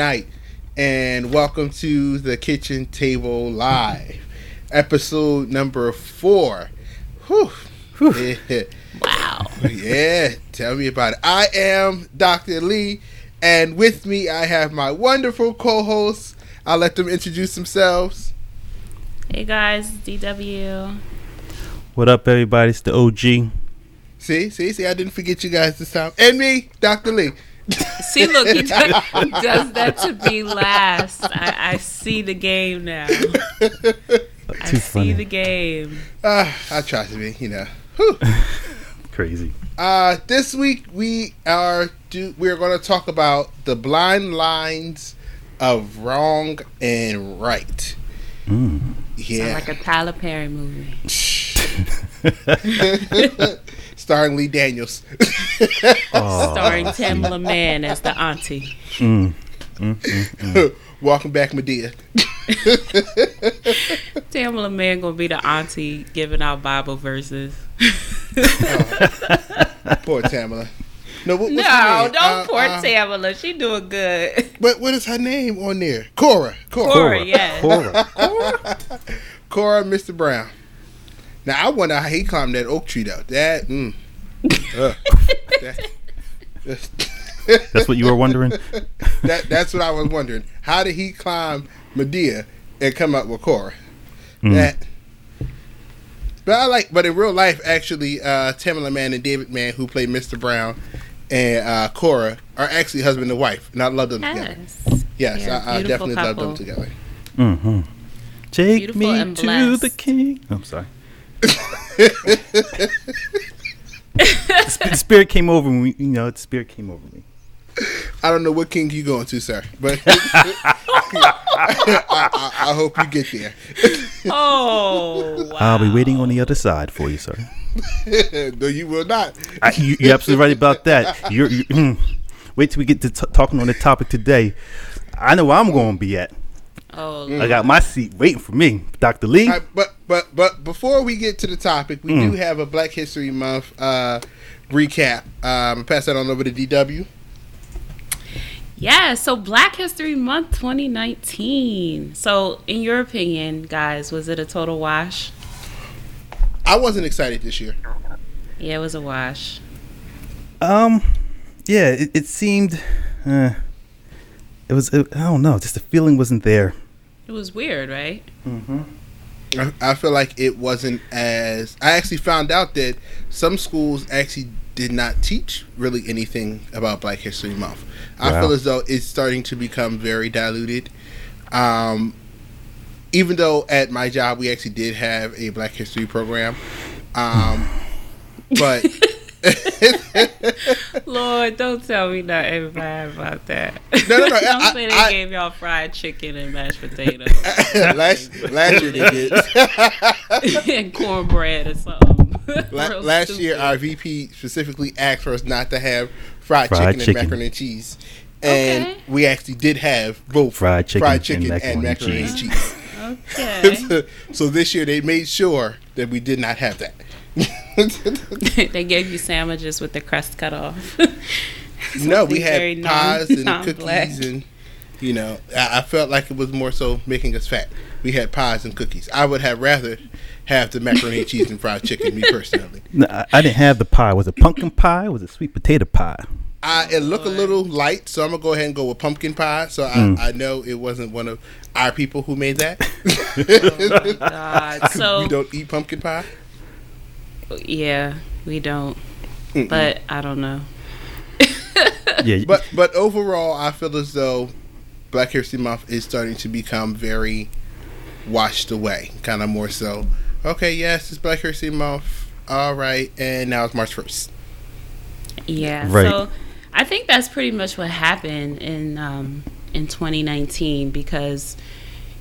night, and welcome to the Kitchen Table Live, episode number four. Whew. Yeah. Wow. yeah, tell me about it. I am Dr. Lee, and with me I have my wonderful co-hosts. I'll let them introduce themselves. Hey guys, DW. What up, everybody? It's the OG. See, see, see, I didn't forget you guys this time. And me, Dr. Lee. See, look, he does, he does that to be last. I, I see the game now. I Too see funny. the game. Uh, I try to be, you know. Whew. Crazy. Uh, this week we are do we're going to talk about the blind lines of wrong and right. Mm. Sound Yeah, like a Tyler Perry movie. starring Lee Daniels. Oh, Starring Tamela Mann as the auntie. mm. Mm, mm, mm. Welcome back, Madea. Tamela Mann gonna be the auntie giving out Bible verses. Poor Tamela. No, what, what's her no, name? don't Uh, poor uh, Tamela. She doing good. But what is her name on there? Cora. Cora. Cora, yes. Cora. Cora, Mr. Brown. Now I wonder how he climbed that oak tree though. That, mm, uh, that, That's what you were wondering? that that's what I was wondering. How did he climb Madea and come up with Cora? Mm. That. But I like, but in real life, actually, uh, Tamela Mann and David Mann, who played Mr. Brown and uh, Cora, are actually husband and wife, and I love them together. Yes. Yes, They're a I, I beautiful definitely love them together. Mm-hmm. Take Beautiful me to blessed. the king. I'm sorry. The, spirit came over me. You know, the spirit came over me. I don't know what king you going to, sir, but I, I, I hope you get there. Oh, wow. I'll be waiting on the other side for you, sir. no, you will not. I, you, you're absolutely right about that. You're, you wait till we get to t- talking on the topic today. I know where I'm going to be at. Oh, I got my seat waiting for me, Dr. Lee. All right, but but but before we get to the topic, we Mm. do have a Black History Month uh, recap. Um, pass that on over to DW. Yeah, so Black History Month 2019. So, in your opinion, guys, was it a total wash? I wasn't excited this year. Yeah, it was a wash. Um, yeah, it, it seemed, uh, it was, it, I don't know, just the feeling wasn't there. It was weird, right? Mm-hmm. I, I feel like it wasn't as. I actually found out that some schools actually did not teach really anything about Black History Month. I Wow. feel as though it's starting to become very diluted. Um, even though at my job we actually did have a Black History program, um, but Lord, don't tell me nothing bad about that. No, no, no, don't I- say they I- gave y'all fried chicken and mashed potatoes last last year they did. and cornbread or something. La- last stupid. year, our VP specifically asked for us not to have fried, Fried chicken, chicken. and macaroni and cheese, and Okay. we actually did have both Fried chicken fried and chicken and macaroni macaroni, and and cheese. cheese. Okay. so this year they made sure that we did not have that. they gave you sandwiches with the crust cut off. no, we Something very had non- pies and non-black. cookies, and you know, I, I felt like it was more so making us fat. We had pies and cookies. I would have rather have the macaroni and cheese and fried chicken, me personally. No, I, I didn't have the pie. Was it pumpkin pie? Was it sweet potato pie? I, it looked a little light, so I'm gonna go ahead and go with pumpkin pie. So I, Mm. I know it wasn't one of our people who made that. oh God. So we don't eat pumpkin pie. Yeah, we don't. Mm-mm. But I don't know. Yeah, But but overall, I feel as though Black History Month is starting to become very washed away. Kind of more so. Okay, yes, it's Black History Month. All right, and now it's March first. Yeah. Right. So I think that's pretty much what happened in um, in 2019 because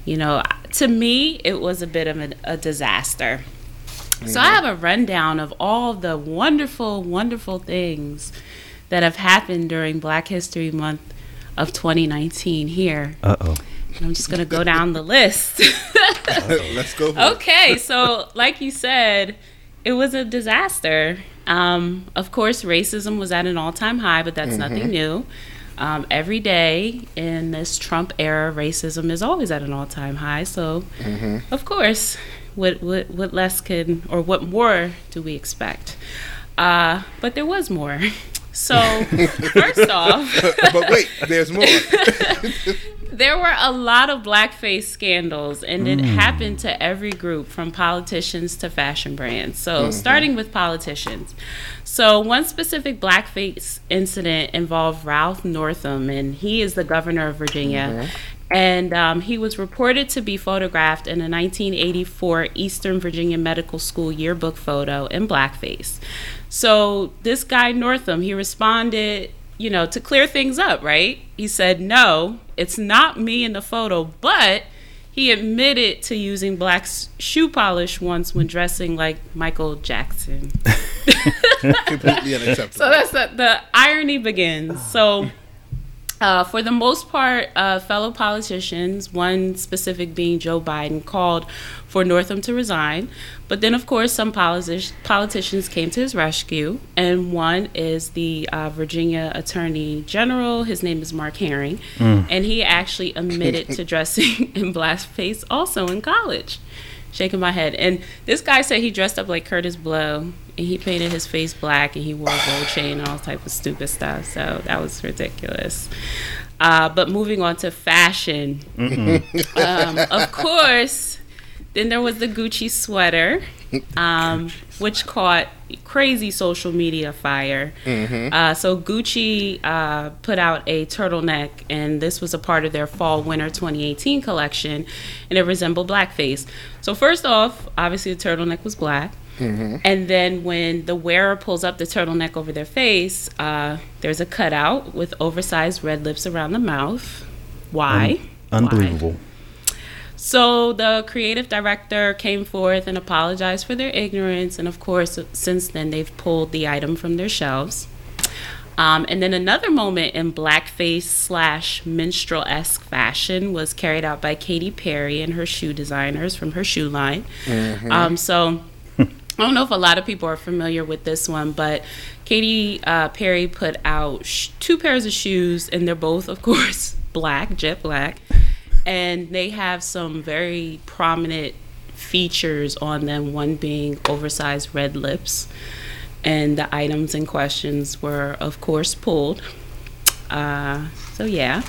you know to me it was a bit of a, a disaster. So I have a rundown of all the wonderful, wonderful things that have happened during Black History Month of 2019 here. uh oh. I'm just gonna go down the list. Let's go. Okay, so like you said, it was a disaster. Um, of course, racism was at an all-time high, but that's nothing new. Um, every day in this Trump era, racism is always at an all time high. So, of course, what, what, what less can, or what more do we expect? Uh, but there was more. So, first off, but wait, there's more. there were a lot of blackface scandals, and it mm. happened to every group from politicians to fashion brands. So, mm-hmm. starting with politicians. So, one specific blackface incident involved Ralph Northam, and he is the governor of Virginia. Mm-hmm. And um, he was reported to be photographed in a 1984 Eastern Virginia Medical School yearbook photo in blackface. So, this guy Northam, he responded you know, to clear things up, right? He said, no, it's not me in the photo, but he admitted to using black shoe polish once when dressing like Michael Jackson. Completely unacceptable. So that's the, the irony begins. So, uh, for the most part, uh, fellow politicians, one specific being Joe Biden, called for Northam to resign. But then, of course, some politi- politicians came to his rescue, and one is the uh, Virginia Attorney General. His name is Mark Herring, and he actually admitted to dressing in blackface also in college. Shaking my head, and this guy said he dressed up like Kurtis Blow, and he painted his face black, and he wore a gold chain and all type of stupid stuff. So that was ridiculous. Uh, but moving on to fashion, um, of course, then there was the Gucci sweater, um, which caught crazy social media fire. Uh, so Gucci uh, put out a turtleneck, and this was a part of their fall winter 2018 collection, and it resembled blackface. So first off, obviously the turtleneck was black. And then when the wearer pulls up the turtleneck over their face, uh, there's a cutout with oversized red lips around the mouth. Why? Why? Unbelievable. So the creative director came forth and apologized for their ignorance, and of course, since then they've pulled the item from their shelves. Um, and then another moment in blackface slash minstrel esque fashion was carried out by Katy Perry and her shoe designers from her shoe line. Um, so I don't know if a lot of people are familiar with this one, but Katy uh, Perry put out sh- two pairs of shoes, and they're both, of course, black, jet black. And they have some very prominent features on them, one being oversized red lips. And the items in questions were, of course, pulled. Uh, so, yeah.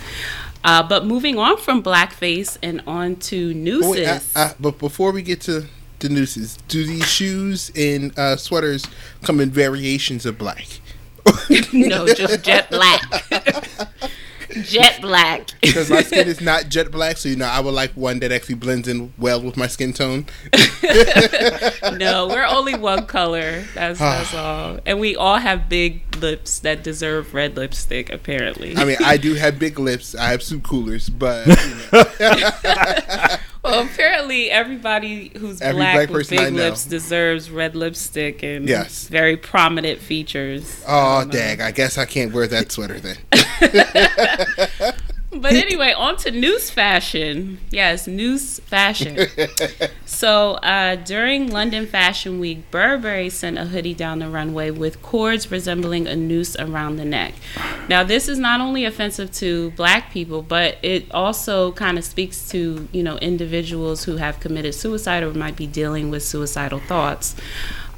Uh, but moving on from blackface and on to Oh, wait, nooses. I- I- but before we get to the nooses, do these shoes and uh, sweaters come in variations of black? no, just jet black. jet black. Because my skin is not jet black, so you know I would like one that actually blends in well with my skin tone. no, we're only one color. That's that's all. And we all have big lips that deserve red lipstick, apparently. I mean, I do have big lips. I have soup coolers, but you know, well, apparently everybody who's Every black, black with big lips deserves red lipstick and Yes. very prominent features. oh dang! I guess I can't wear that sweater then. But anyway, on to news fashion. Yes, news fashion. so uh, during London Fashion Week, Burberry sent a hoodie down the runway with cords resembling a noose around the neck. Now, this is not only offensive to black people, but it also kind of speaks to you know individuals who have committed suicide or might be dealing with suicidal thoughts.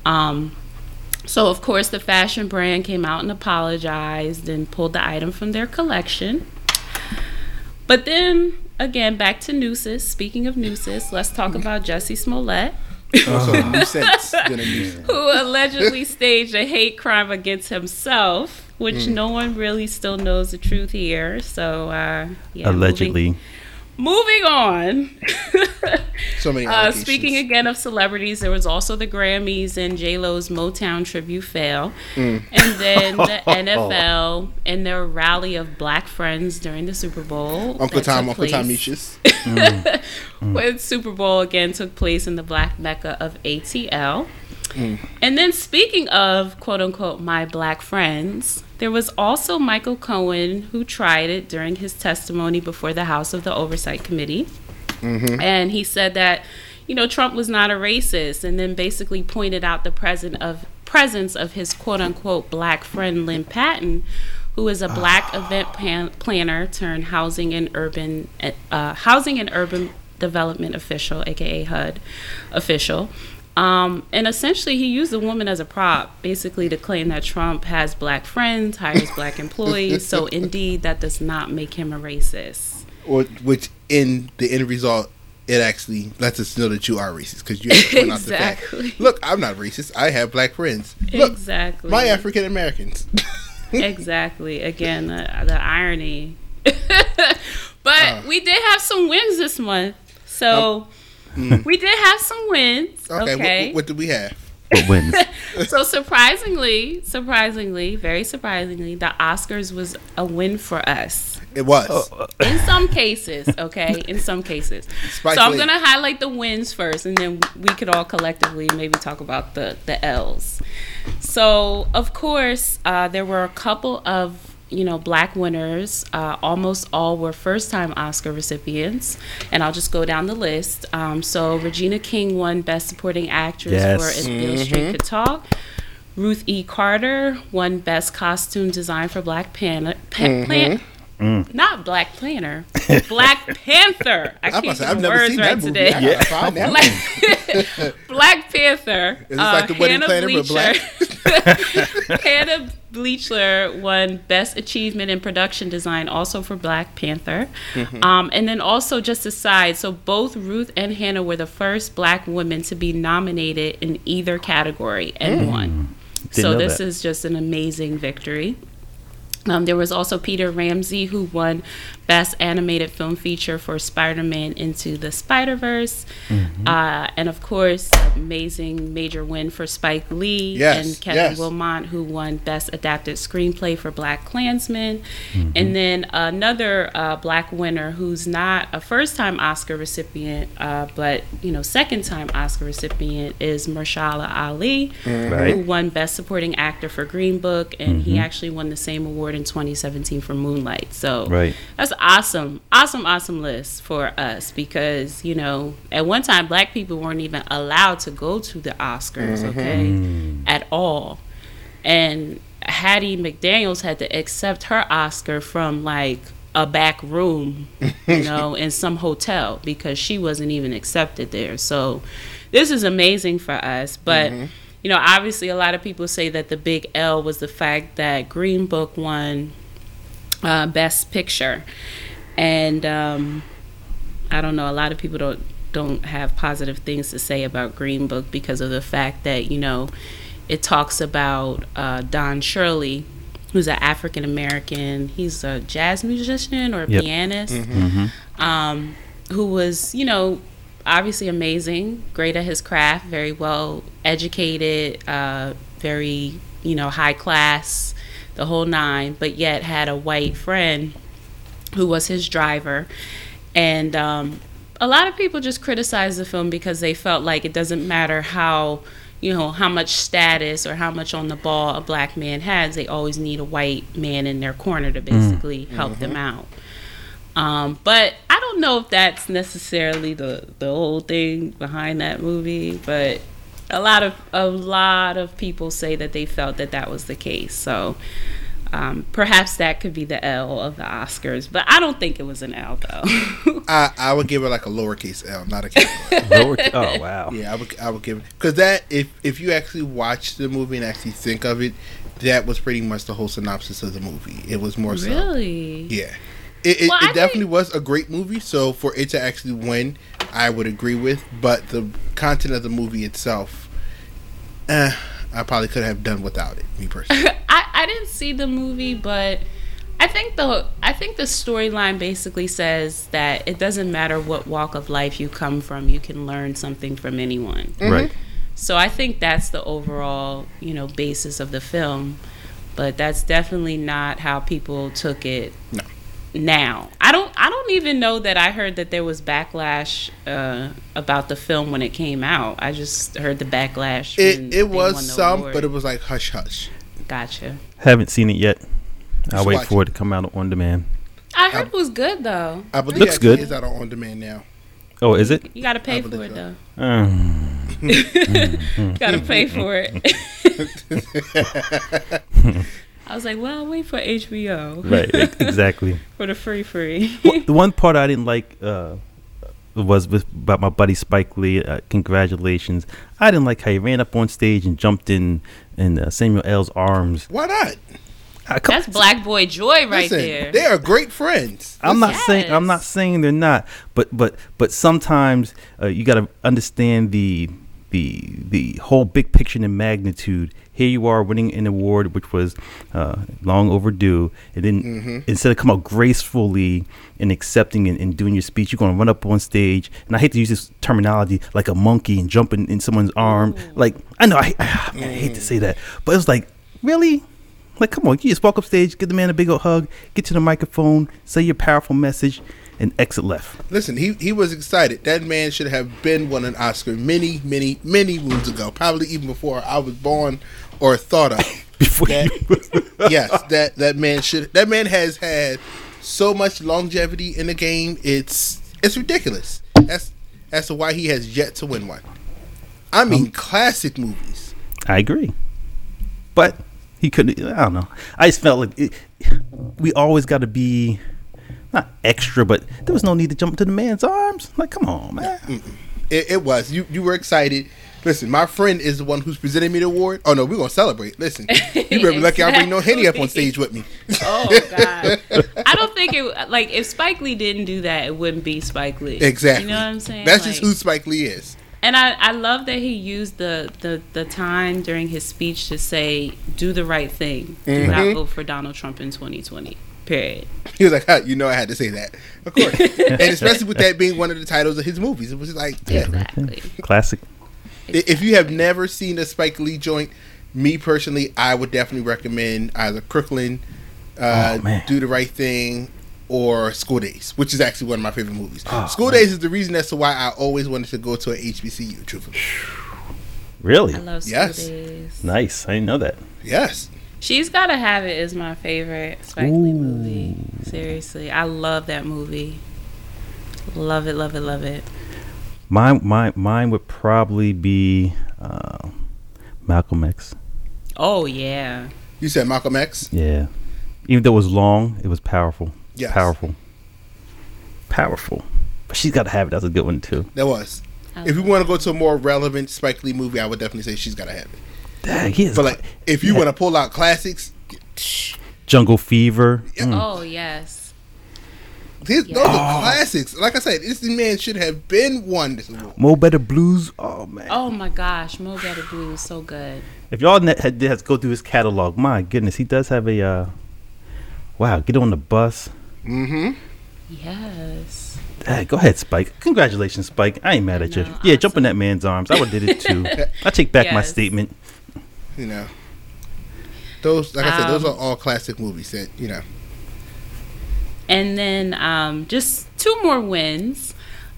Um, so, of course, the fashion brand came out and apologized and pulled the item from their collection. But then again, back to nooses. Speaking of nooses, let's talk about Jussie Smollett, Also, a nuisance than a nuisance. who allegedly staged a hate crime against himself, which Hmm. no one really still knows the truth here. So, uh, yeah, Allegedly. Moving, moving on. So many. Uh, speaking again of celebrities, there was also the Grammys and J Lo's Motown tribute fail, Mm. and then the NFL and their rally of black friends during the Super Bowl. Uncle Tom, Uncle Tom place- Meaches. when Super Bowl again took place in the Black Mecca of ATL. Mm. And then speaking of quote unquote my black friends, there was also Michael Cohen who tried it during his testimony before the House of the Oversight Committee. And he said that, you know, Trump was not a racist and then basically pointed out the present of presence of his quote unquote black friend Lynne Patton, who is a black event plan- planner turned housing and urban uh, housing and urban development official, aka HUD official. Um, and essentially, he used the woman as a prop, basically to claim that Trump has black friends, hires black employees. so, indeed, that does not make him a racist. Or, which, in the end result, it actually lets us know that you are racist because you point exactly. out the fact. Look, I'm not racist. I have black friends. Look, exactly. my African Americans. exactly. Again, the, the irony. but uh, we did have some wins this month. So um, mm. we did have some wins. Okay. okay. What, what did we have? What wins? so surprisingly, surprisingly, very surprisingly, the Oscars was a win for us. It was. Oh, In some cases, okay? In some cases. Spike so I'm going to highlight the wins first and then we could all collectively maybe talk about the the L's. So, of course, uh, there were a couple of you know, black winners. Uh, almost all were first time Oscar recipients. And I'll just go down the list. Um, so Regina King won Best Supporting Actress yes. for If Beale mm-hmm. Street Could Talk. Ruth E. Carter won Best Costume Design for Black Pan- pa- mm-hmm. Plant. Mm. Not Black Planner, Black Panther. I can't get the words right today. Yeah. Black, Black Panther. Is this uh, like the wedding Hannah planner, Bleacher. but black? Hannah Beachler won Best Achievement in Production Design, also for Black Panther. Mm-hmm. Um, and then also, just aside, so both Ruth and Hannah were the first black women to be nominated in either category and mm. won. so this that. is just an amazing victory. Um, there was also Peter Ramsey who won Best Animated Film Feature for Spider Man Into the Spider Verse. Mm-hmm. Uh, and of course, amazing major win for Spike Lee yes, and Kevin yes. Willmott, who won Best Adapted Screenplay for Black Klansman. Mm-hmm. And then another uh, black winner who's not a first time Oscar recipient, uh, but you know, second time Oscar recipient is Mahershala Ali, mm-hmm. right. who won Best Supporting Actor for Green Book. And he mm-hmm. actually won the same award in 2017 for Moonlight. So right. that's awesome, awesome, awesome list for us because you know at one time black people weren't even allowed to go to the Oscars, mm-hmm. okay, mm. at all, and Hattie McDaniel's had to accept her Oscar from like a back room, you know, in some hotel because she wasn't even accepted there. So this is amazing for us, but. Mm-hmm you know, obviously a lot of people say that the big L was the fact that Green Book won uh, Best Picture, and um, I don't know. A lot of people don't don't have positive things to say about Green Book because of the fact that you know it talks about uh, Don Shirley, who's an African American. He's a jazz musician or yep. pianist, mm-hmm. mm-hmm. um, who was you know obviously amazing, great at his craft, very well educated, uh, very you know high class the whole nine, but yet had a white friend who was his driver. And um, a lot of people just criticize the film because they felt like it doesn't matter how, you know, how much status or how much on the ball a black man has, they always need a white man in their corner to basically mm. help mm-hmm. them out. Um, but I don't know if that's necessarily the the whole thing behind that movie, but a lot of a lot of people say that they felt that that was the case. So um, perhaps that could be the L of the Oscars, but I don't think it was an L though. I, I would give it like a lowercase L, not a capital. Lower, oh wow. Yeah, I would I would give it because that if if you actually watch the movie and actually think of it, that was pretty much the whole synopsis of the movie. It was more so really yeah. It, it, well, it definitely think... was a great movie. So for it to actually win, I would agree with. But the content of the movie itself, eh, I probably could have done without it. Me personally, I, I didn't see the movie, but I think the I think the storyline basically says that it doesn't matter what walk of life you come from, you can learn something from anyone. Mm-hmm. Right. So I think that's the overall, you know, basis of the film. But that's definitely not how people took it. No now. I don't I don't even know that I heard that there was backlash uh, about the film when it came out. I just heard the backlash. It it was some, award. but it was like hush hush. Gotcha. Haven't seen it yet. I'll wait for it to come out on demand. I heard I, it was good though. I believe looks good. It's out on demand now. Oh, is it? You got to pay for it though. Um, got to pay for it. I was like, well, wait for HBO. Right, exactly. for the free free. Well, the one part I didn't like uh, was with about my buddy Spike Lee. Uh, congratulations! I didn't like how he ran up on stage and jumped in in uh, Samuel L's arms. Why not? I That's Black Boy Joy right Listen, there. they are great friends. I'm not saying I'm not saying they're not, but but but sometimes uh, you got to understand the the the whole big picture and magnitude. Here you are winning an award which was uh, long overdue, and then Mm-hmm. instead of come out gracefully and accepting and, and doing your speech, you're going to run up on stage. And I hate to use this terminology like a monkey and jumping in someone's arm. Like I know I, I, I hate to say that, but it was like really. Like, come on, you just walk up stage, give the man a big old hug, get to the microphone, say your powerful message, and exit left. Listen, he he was excited. That man should have been won an Oscar many, many, many moons ago. Probably even before I was born or thought of. Before That- yes, that that man should. That man has had so much longevity in the game. It's it's ridiculous. That's that's why he has yet to win one. I um, mean, classic movies. I agree, but he couldn't. I don't know. I just felt like it, we always got to be not extra, but there was no need to jump into the man's arms. Like, come on, man. It, it was. You you were excited. Listen, my friend is the one who's presenting me the award. Oh no, we're gonna celebrate. Listen, you better be lucky I bring no Henny up on stage with me. oh God. I don't think it like if Spike Lee didn't do that, it wouldn't be Spike Lee. Exactly. You know what I'm saying? That's just who Spike Lee is. And I, I love that he used the, the, the time during his speech to say, do the right thing. Do not Mhm. vote for Donald Trump in 2020. Period. He was like, huh, you know, I had to say that, of course, and especially with that being one of the titles of his movies. It was like, yeah. Exactly. Classic. I- If you have never seen a Spike Lee joint, me personally, I would definitely recommend either Crooklyn, uh, Oh. Do the Right Thing, or School Daze, which is actually one of my favorite movies. Oh, School man. Days is the reason as to why I always wanted to go to a HBCU. Truthfully, Really I love School Yes. Days. nice. I didn't know that. yes, She's Gotta Have It is my favorite Spike Lee movie. Seriously. I love that movie. Love it, love it, love it. Mine, mine, mine would probably be uh, Malcolm X. Oh, yeah. you said Malcolm X. Yeah, even though it was long, it was powerful. Yes. Powerful. Powerful. But she's got to have it. That's a good one too. That was. I If you love want to go to a more relevant Spike Lee movie, I would definitely say she's got to have it. Dang, he is But like, if you Yeah. want to pull out classics, Jungle Fever. Yeah. Mm. Oh, yes. these, Yeah. those Oh. are classics. Like I said, this man should have been one. this award. Mo Better Blues. Oh man. Oh, my gosh. Mo Better Blue is so good. If y'all ne- had, had to go through his catalog, my goodness, he does have a. Uh, wow, get on the bus. Mm-hmm. Yes. Hey, go ahead, Spike. Congratulations, Spike. I ain't mad I at you. know, Yeah, jump in that man's arms. I would did it too. I take back my statement. You know, those like I said, those Um, are all classic movies that you know. And then um, just two more wins.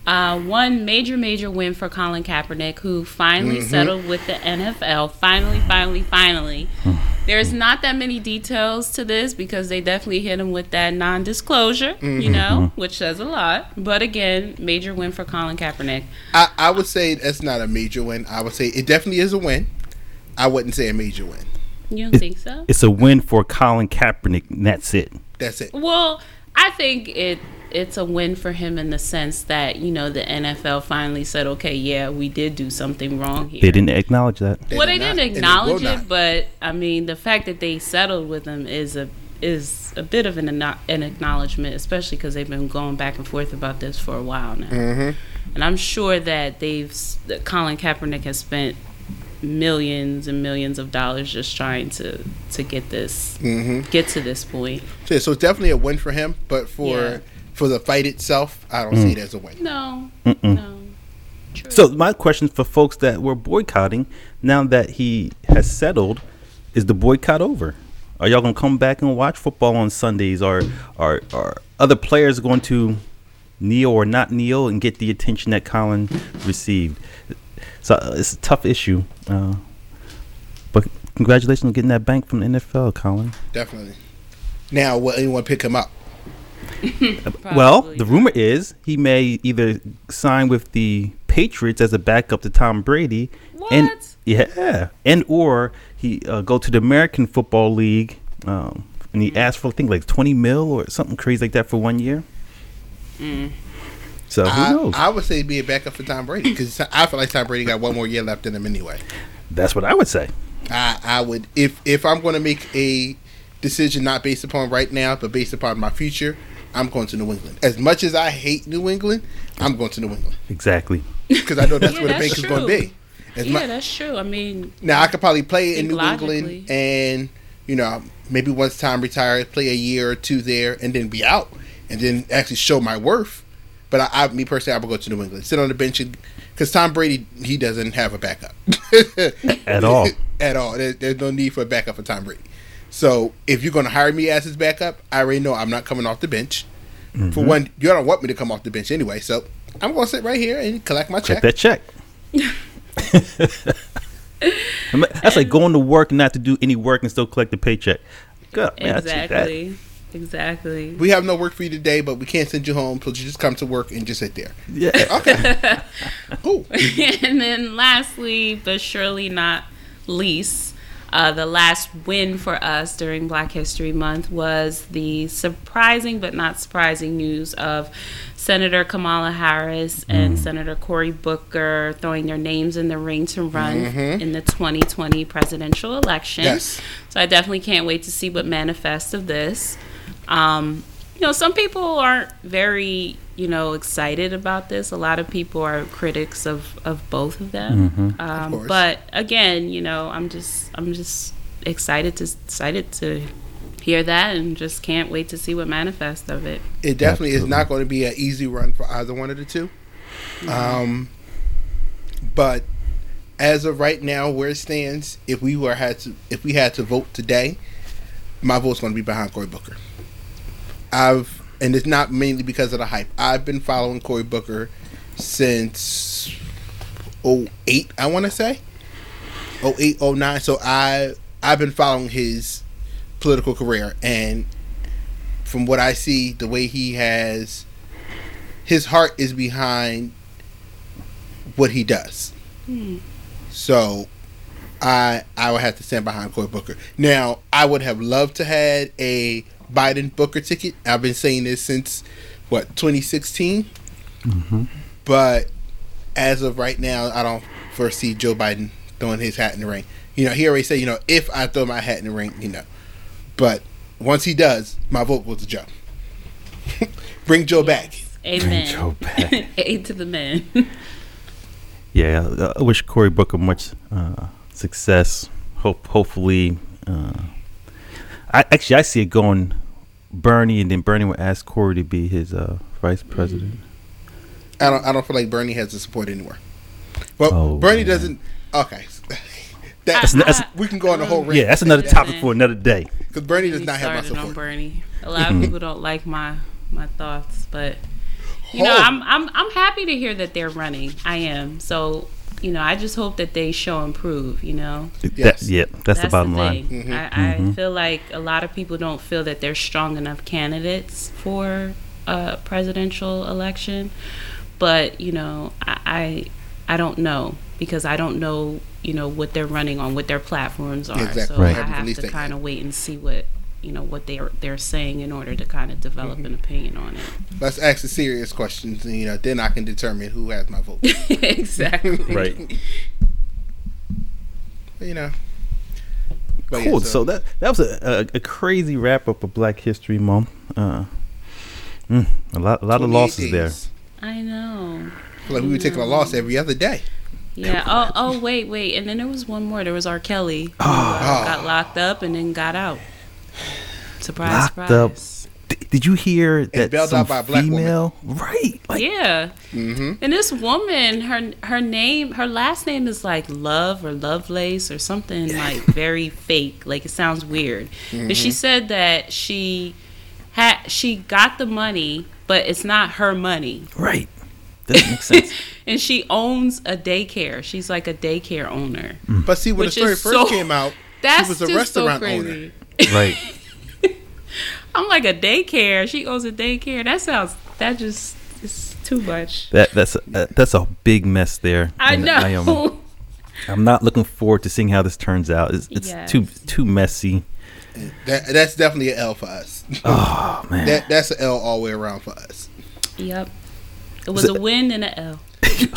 Uh, one major, major win for Colin Kaepernick, who finally Mhm. settled with the NFL. Finally, finally, finally. There's not that many details to this because they definitely hit him with that non disclosure, you know, which says a lot. But again, major win for Colin Kaepernick. I, I would say that's not a major win. I would say it definitely is a win. I wouldn't say a major win. You don't It- think so? It's a win for Colin Kaepernick. And that's it. That's it. Well, I think it it's a win for him in the sense that you know the NFL finally said, okay, yeah, we did do something wrong here. They didn't acknowledge that. well, did they not, didn't and they acknowledge it, but I mean, the fact that they settled with him is a is a bit of an an acknowledgement, especially because they've been going back and forth about this for a while now, Mm-hmm. and I'm sure that they've that Colin Kaepernick has spent millions and millions of dollars just trying to to get this Mm-hmm. get to this point. So, so it's definitely a win for him. But for Yeah. for the fight itself, I don't see it as a win. No, Mm-mm. no. True. So my question for folks that were boycotting, now that he has settled, is the boycott over? Are y'all gonna come back and watch football on Sundays? Or are are other players going to kneel or not kneel and get the attention that Colin received? So uh, it's a tough issue. Uh, but congratulations on getting that bank from the NFL, Colin. Definitely. Now, will anyone pick him up? Well, the rumor is he may either sign with the Patriots as a backup to Tom Brady, and What? yeah, and or he uh, go to the American Football League um, and he asked for I think like twenty mil or something crazy like that for one year. So who I, knows? I would say be a backup for Tom Brady because I feel like Tom Brady got one more year left in him anyway. That's what I would say. I, I would if if I'm going to make a decision not based upon right now, but based upon my future, I'm going to New England. As much as I hate New England, I'm going to New England Exactly. because I know that's Yeah, where the bank is going to be. As Yeah, mu- that's true. I mean, now I could probably play in New logically. England and you know maybe once Tom retires, play a year or two there, and then be out, and then actually show my worth. But I, I me personally, I would go to New England, sit on the bench, because Tom Brady he doesn't have a backup At all. at all. There, there's no need for a backup for Tom Brady. So if you're going to hire me as his backup, I already know I'm not coming off the bench. Mm-hmm. For one, you don't want me to come off the bench anyway, so I'm going to sit right here and collect my Check check. that check. That's like going to work not to do any work and still collect the paycheck. Good. man, I exactly. Exactly. We have no work for you today, but we can't send you home, so you just come to work and just sit there. Yeah. Okay. Cool. and then lastly, but surely not least, uh, the last win for us during Black History Month was the surprising but not surprising news of Senator Kamala Harris and Senator Cory Booker throwing their names in the ring to run in the 2020 presidential election. Yes. So I definitely can't wait to see what manifests of this. Um, you know, some people aren't very, you know, excited about this. A lot of people are critics of, of both of them. Um, course. but again, you know, I'm just I'm just excited to excited to hear that and just can't wait to see what manifests of it. It definitely is not going to be an easy run for either one of the two. Um, but as of right now, where it stands, if we were had to, if we had to vote today, my vote's going to be behind Cory Booker. I've, and it's not mainly because of the hype. I've been following Cory Booker since 08, I want to say 08, 09. So I, I've been following his political career, and from what I see, the way he has, his heart is behind what he does. Hmm. So, I I would have to stand behind Cory Booker. Now, I would have loved to had a Biden Booker ticket. I've been saying this since what 2016, but as of right now, I don't foresee Joe Biden throwing his hat in the ring. You know, he already said, you know, if I throw my hat in the ring, you know, but once he does, my vote goes to Joe. Bring Joe back. Amen. Bring Joe back. Aid to the men. Yeah, I wish Cory Booker much uh, success. Hope, hopefully, uh, I actually I see it going Bernie, and then Bernie would ask Cory to be his uh, vice president. I don't. I don't feel like Bernie has the support anywhere. Well, Oh, Bernie man. doesn't. Okay, that That's- that's- we can go on the whole rant. Yeah, that's another topic for another day. because Bernie does not have my started on support. Bernie. A lot of people don't like my my thoughts, but you know. I'm I'm I'm happy to hear that they're running. I am. So, you know, I just hope that they show and prove, you know. Yes. That, yeah, that's, the bottom line. thing. Mm-hmm. I, I mm-hmm. feel like a lot of people don't feel that they're strong enough candidates for a presidential election. But, you know, I I, I don't know because I don't know, you know, what they're running on, what their platforms are. Exactly. So Right. I Haven't have released to kind of wait and see what you know what they're they're saying in order to kind of develop Mm-hmm. an opinion on it. Let's ask the serious questions, and you know, then I can determine who has my vote. exactly. Right. you know. But yeah, Cool. so, that that was a, a, a crazy wrap up of Black History Month. Uh, mm, a lot a lot of 28 losses there. I know. I feel like we were taking a loss every other day. Yeah. Oh, oh, wait, wait. And then there was one more. There was R. Kelly. Who, uh, got locked up and then got out. Surprise, Locked up. surprise. D- did you hear that bailed some out by a black woman. female? Right. Like, Yeah. Mm-hmm. And this woman, her her name, her last name is like Love or Lovelace or something like very fake. Like it sounds weird. But she said that she had she got the money, but it's not her money. Right. Doesn't make sense. and she owns a daycare. She's like a daycare owner. But see, when Which the story first so- came out, That's she was a just so restaurant owner. Crazy. right. I'm like a daycare. She owns a daycare. That sounds that just is too much. That that's a, uh, that's a big mess there. I And know. um, I'm not looking forward to seeing how this turns out. It's, it's Yes. too too messy. That, that's definitely an L for us. Oh man, that that's an L all the way around for us. Yep. It was So- a win and an L.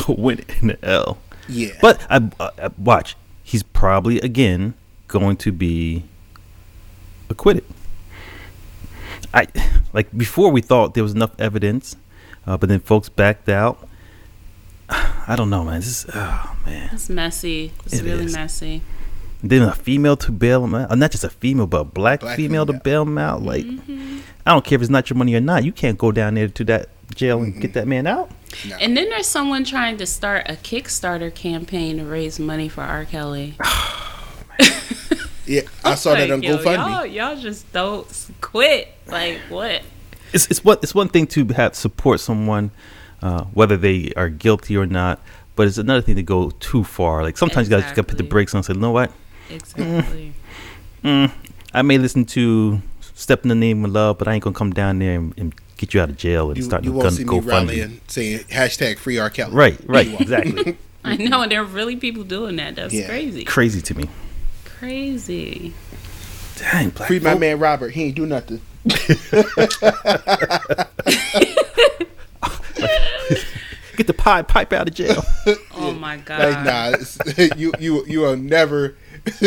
a win in the L. Yeah, But I, I watch. He's probably again going to be acquitted. I like before we thought there was enough evidence, uh, but then folks backed out. I don't know, man. This is oh man. It's messy. It's It really is. messy. Then a female to bail him out. Uh, Not just a female, but a black, Black female, to bail him out. Like Mm-hmm. I don't care if it's not your money or not. You can't go down there to that jail and get that man out. no. And then there's someone trying to start a Kickstarter campaign to raise money for R. Kelly. yeah, I saw that on Like, yo, GoFundMe. Y'all, y'all just don't quit. Like what? it's it's what it's one thing to have support someone, uh, whether they are guilty or not. But it's another thing to go too far. Like sometimes you gotta, just gotta put the brakes on. and say, you know what? Exactly. Mm, I may listen to "Step in the Name of Love," but I ain't gonna come down there and, and get you out of jail and You, start you a won't gun see me GoFundMe. rallying saying hashtag free R. Kelly. Right, right, exactly. I know, and there are really people doing that. That's Yeah. crazy. Crazy to me. Crazy. Dang, black Free my man Robert. He ain't do nothing. Get the pie pipe out of jail. Oh my Like, god. nah, you you you will never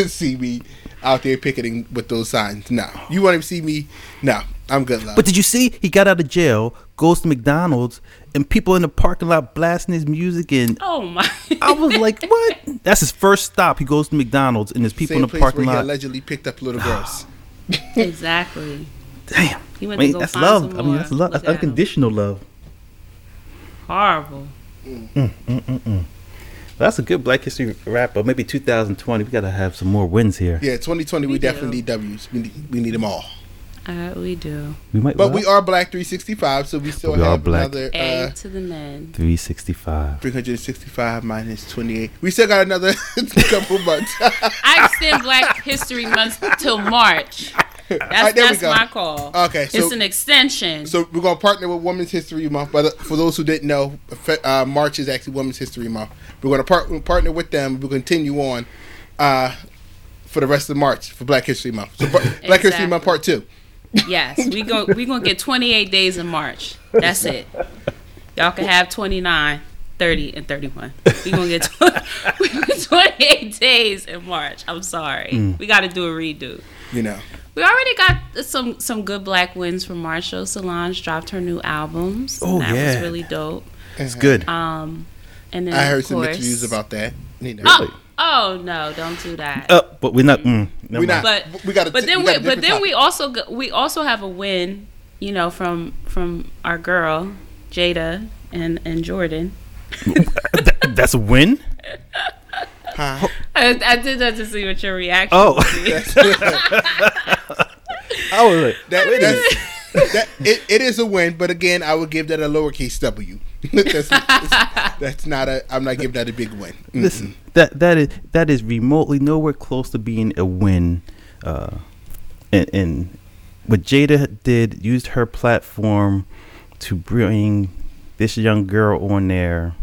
see me out there picketing with those signs. No, you want to see me? No, I'm good. Love. But did you see he got out of jail, goes to McDonald's, and people in the parking lot blasting his music and Oh my. I was like, what? That's his first stop. He goes to McDonald's and there's people Same in the place parking where he lot. allegedly picked up little girls. exactly. Damn. He I mean, to go that's find love. some I mean, that's love. Look That's at him. unconditional love. Horrible. Mm, mm, mm, that's a good Black History rap, but maybe 2020. We got to have some more wins here. Yeah, 2020 we, We do. definitely need W's. We need, we need them all. Uh, we do. We might. But well, we are Black 365, so we still We have black. another A uh, to the men. 365. 365 minus 28. We still got another couple months. I extend Black History Month till March. That's, right, that's my call. Okay, so- it's an extension. So we're gonna partner with Women's History Month. But for those who didn't know, uh, March is actually Women's History Month. We're gonna part- partner with them. We'll continue on uh, for the rest of March for Black History Month. So Black History Month Part Two. Yes, we go. We gonna get 28 days in March. That's it. Y'all can have 29, 30, and 31. We gonna get, tw- we gonna get 28 days in March. I'm sorry. Mm. We got to do a redo. You know, We already got some some good black wins from Marshall. Solange dropped her new albums. Oh, that yeah. was really dope. It's good. Um, and then I heard of some mixed course- views about that. You know. Oh, oh no! Don't do that. Uh, but we're not. Mm, never We not- but we got but then we we, got a but different then we also we also have a win, you know, from from our girl Jada and and Jordan. Th- that's a win. Huh? I, I did that to see what your reaction. Oh. would be. I was like, That, that's, that it, it is a win, but again, I would give that a lowercase W. that's, that's, that's not a. I'm not giving that a big win. Mm-mm. listen, that that is that is remotely nowhere close to being a win. Uh, and, and what Jada did used her platform to bring this young girl on there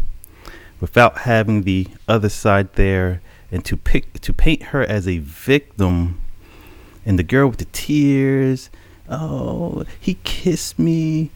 without having the other side there, and to pick to paint her as a victim, and the girl with the tears. Oh, he kissed me.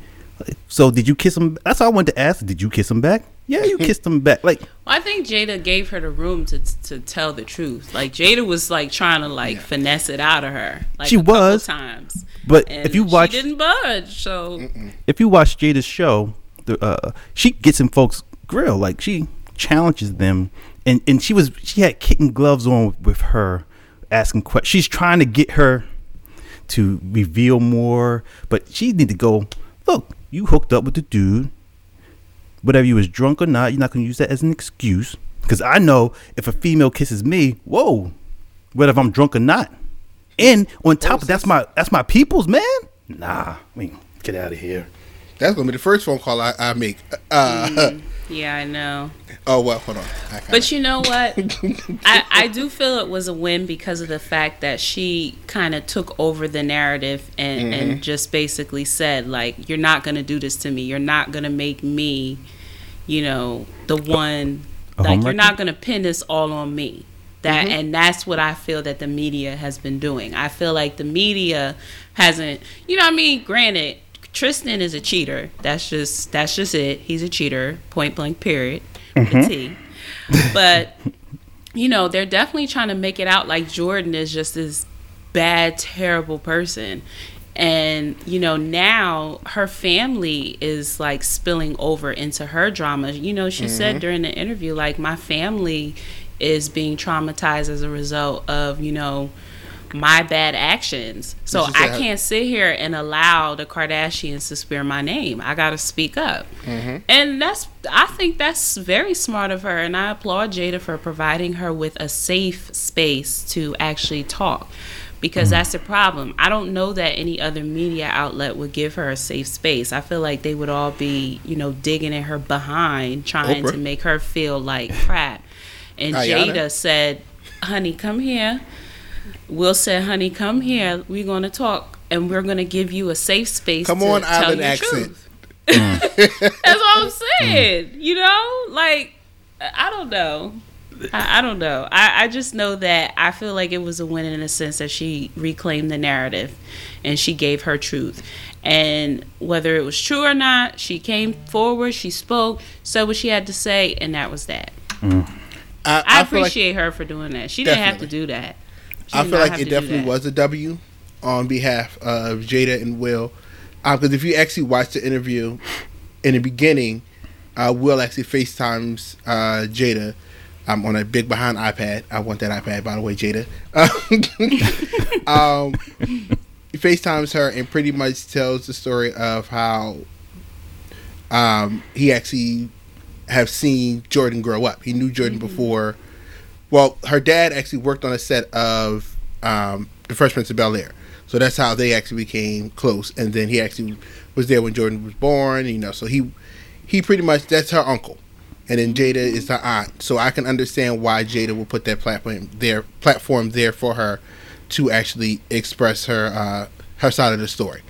So did you kiss him? That's all I wanted to ask. Did you kiss him back? Yeah, you kissed him back. Like Well, I think Jada gave her the room to to tell the truth. Like Jada was like trying to like Yeah. finesse it out of her. Like She a couple was. times. But And if you watch, she didn't budge. So if you watch Jada's show, the, uh, she gets in folks' grill. Like she challenges them, and and she was she had kitten gloves on with, with her, asking questions. She's trying to get her to reveal more, but she need to go. Look, you hooked up with the dude. Whether you was drunk or not, you're not gonna use that as an excuse. Because I know if a female kisses me, whoa, whether if I'm drunk or not. And on top of that's my that's my people's man. Nah, I mean, get out of here. That's gonna be the first phone call I, I make. Uh, mm-hmm. yeah, I know. Oh well, hold on. But you know what? I, I do feel it was a win because of the fact that she kind of took over the narrative and, and mm-hmm. just basically said, like, you're not going to do this to me. You're not going to make me, you know, the one A like you're not going to pin this all on me. That mm-hmm. and that's what I feel that the media has been doing. I feel like the media hasn't, you know, what I mean, granted, Tristan is a cheater. That's just that's just it. He's a cheater, point blank. Period. Mm-hmm. T. But you know, they're definitely trying to make it out like Jordyn is just this bad, terrible person. And, you know, now her family is like spilling over into her drama. You know, she said mm-hmm. during the interview, like, my family is being traumatized as a result of, you know, my bad actions. So I can't sit here and allow the Kardashians to smear my name. I got to speak up. Mm-hmm. And that's, I think that's very smart of her. And I applaud Jada for providing her with a safe space to actually talk. Because mm-hmm. that's the problem. I don't know that any other media outlet would give her a safe space. I feel like they would all be, you know, digging in her behind, trying Oprah. to make her feel like crap. And Ayana. Jada said, honey, come here. Will said, honey, come here. We're going to talk and we're going to give you a safe space Come to on, tell island your accent. truth. Mm. That's what I'm saying. You know, like, I don't know. I, I don't know. I, I just know that I feel like it was a win in a sense that she reclaimed the narrative and she gave her truth. And whether it was true or not, she came forward, she spoke, said what she had to say, and that was that. Mm. I, I, I feel like appreciate her for doing that. She didn't have to do that. I feel like it definitely was a W on behalf of Jada and Will. Because if you actually watch the interview in the beginning, uh, Will actually FaceTimes uh, Jada um, on a big behind iPad. I want that iPad, by the way, Jada. um, FaceTimes her and pretty much tells the story of how um, he actually have seen Jordyn grow up. He knew Jordyn before. Well, her dad actually worked on a set of um, The Fresh Prince of Bel Air, so that's how they actually became close. And then he actually was there when Jordyn was born. You know, so he he pretty much that's her uncle, and then Jada is her aunt. So I can understand why Jada will put that platform there platform there for her to actually express her uh, her side of the story.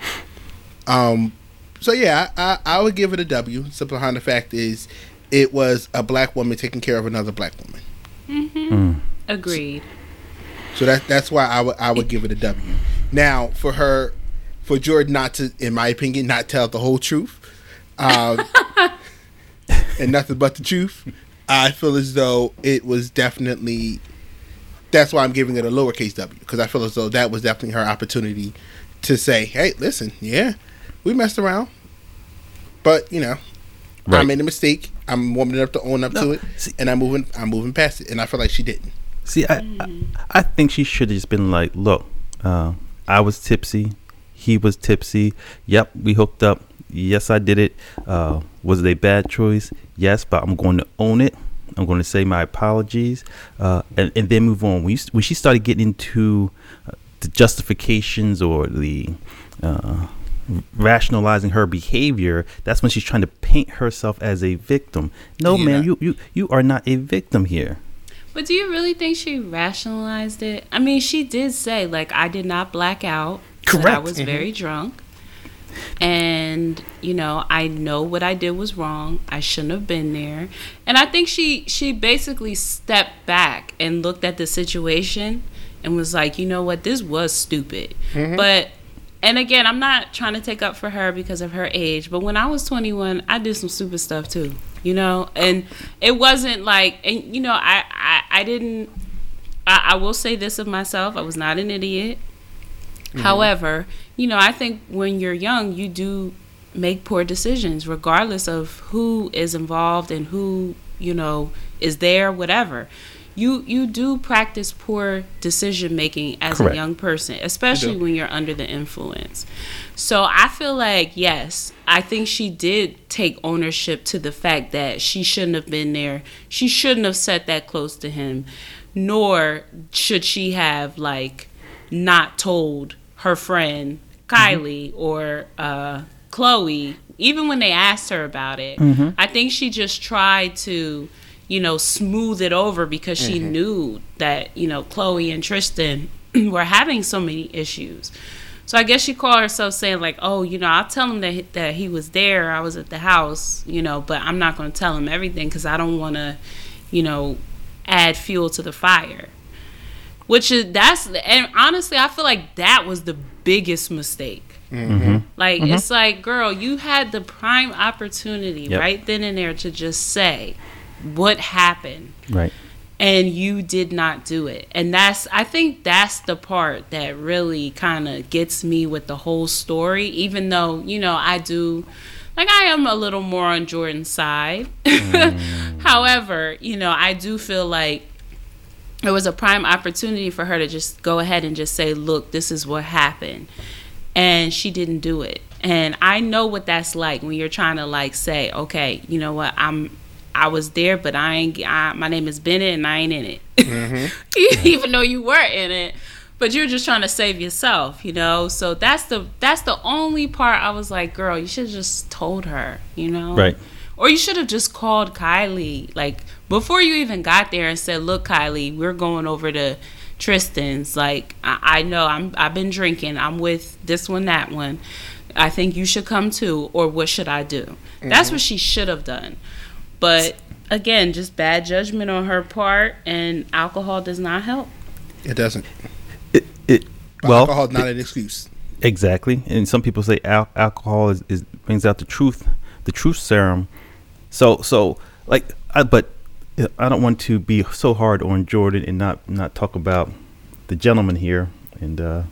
Um, so yeah, I, I, would give it a W. Simple behind the fact is, it was a black woman taking care of another black woman. Agreed. So that that's why I would I would give it a W. Now for her, for Jordyn not to, in my opinion, not tell the whole truth, um, and nothing but the truth, I feel as though it was definitely. That's why I'm giving it a lowercase w because I feel as though that was definitely her opportunity to say, "Hey, listen, yeah, we messed around, but you know, I made a mistake. I'm woman enough to own up to it, see- and I'm moving. I'm moving past it, and I feel like she didn't. See, I, I, I think she should have just been like, look, uh, I was tipsy. He was tipsy. Yep, we hooked up. Yes, I did it. Uh, was it a bad choice? Yes, but I'm going to own it. I'm going to say my apologies uh, and, and then move on. When, you, when she started getting into uh, the justifications or the uh, rationalizing her behavior, that's when she's trying to paint herself as a victim. No, Yeah. man, you, you, you are not a victim here. But do you really think she rationalized it? I mean, she did say like I did not black out. Said I Correct. was mm-hmm. very drunk. And, you know, I know what I did was wrong. I shouldn't have been there. And I think she she basically stepped back and looked at the situation and was like, "You know what? This was stupid." Mm-hmm. But and again, I'm not trying to take up for her because of her age, but when I was 21, I did some stupid stuff too, you know? And it wasn't like, and you know, I, I, I didn't, I, I will say this of myself, I was not an idiot. Mm-hmm. However, you know, I think when you're young, you do make poor decisions, regardless of who is involved and who, you know, is there, whatever. You you do practice poor decision making as Correct. a young person, especially do. when you're under the influence. So I feel like yes, I think she did take ownership to the fact that she shouldn't have been there. She shouldn't have sat that close to him, nor should she have like not told her friend Kylie or uh, Khloé, even when they asked her about it. I think she just tried to, you know, smooth it over because she mm-hmm. knew that, you know, Khloé and Tristan were having so many issues. So I guess she called herself saying like, "Oh, you know, I'll tell him that he, that he was there. I was at the house, you know, but I'm not going to tell him everything because I don't want to, you know, add fuel to the fire. Which is that's and honestly, I feel like that was the biggest mistake. Mm-hmm. Mm-hmm. Like it's like, girl, you had the prime opportunity Yep. right then and there to just say what happened Right. and you did not do it. And that's I think that's the part that really kind of gets me with the whole story even though, you know, I do like I am a little more on Jordyn's side. Mm. However, you know, I do feel like it was a prime opportunity for her to just go ahead and just say, "Look, this is what happened." And she didn't do it. And I know what that's like when you're trying to like say, "Okay, you know what? I'm I was there, but I ain't I, my name is Bennett and I ain't in it." Mm-hmm. Even though you were in it, but you're just trying to save yourself, you know? So that's the that's the only part I was like, "Girl, you should have just told her," you know? Right. Or you should have just called Kylie, like before you even got there, and said, "Look, Kylie, we're going over to Tristan's. Like, I, I know I'm I've been drinking. I'm with this one, that one. I think you should come too. Or what should I do?" That's mm-hmm. what she should have done. But again, just bad judgment on her part, and alcohol does not help. It doesn't. It, it well, alcohol is not an excuse. Exactly, and some people say al- alcohol is, is brings out the truth, the truth serum. So so like, I, but I don't want to be so hard on Jordyn and not not talk about the gentleman here and uh,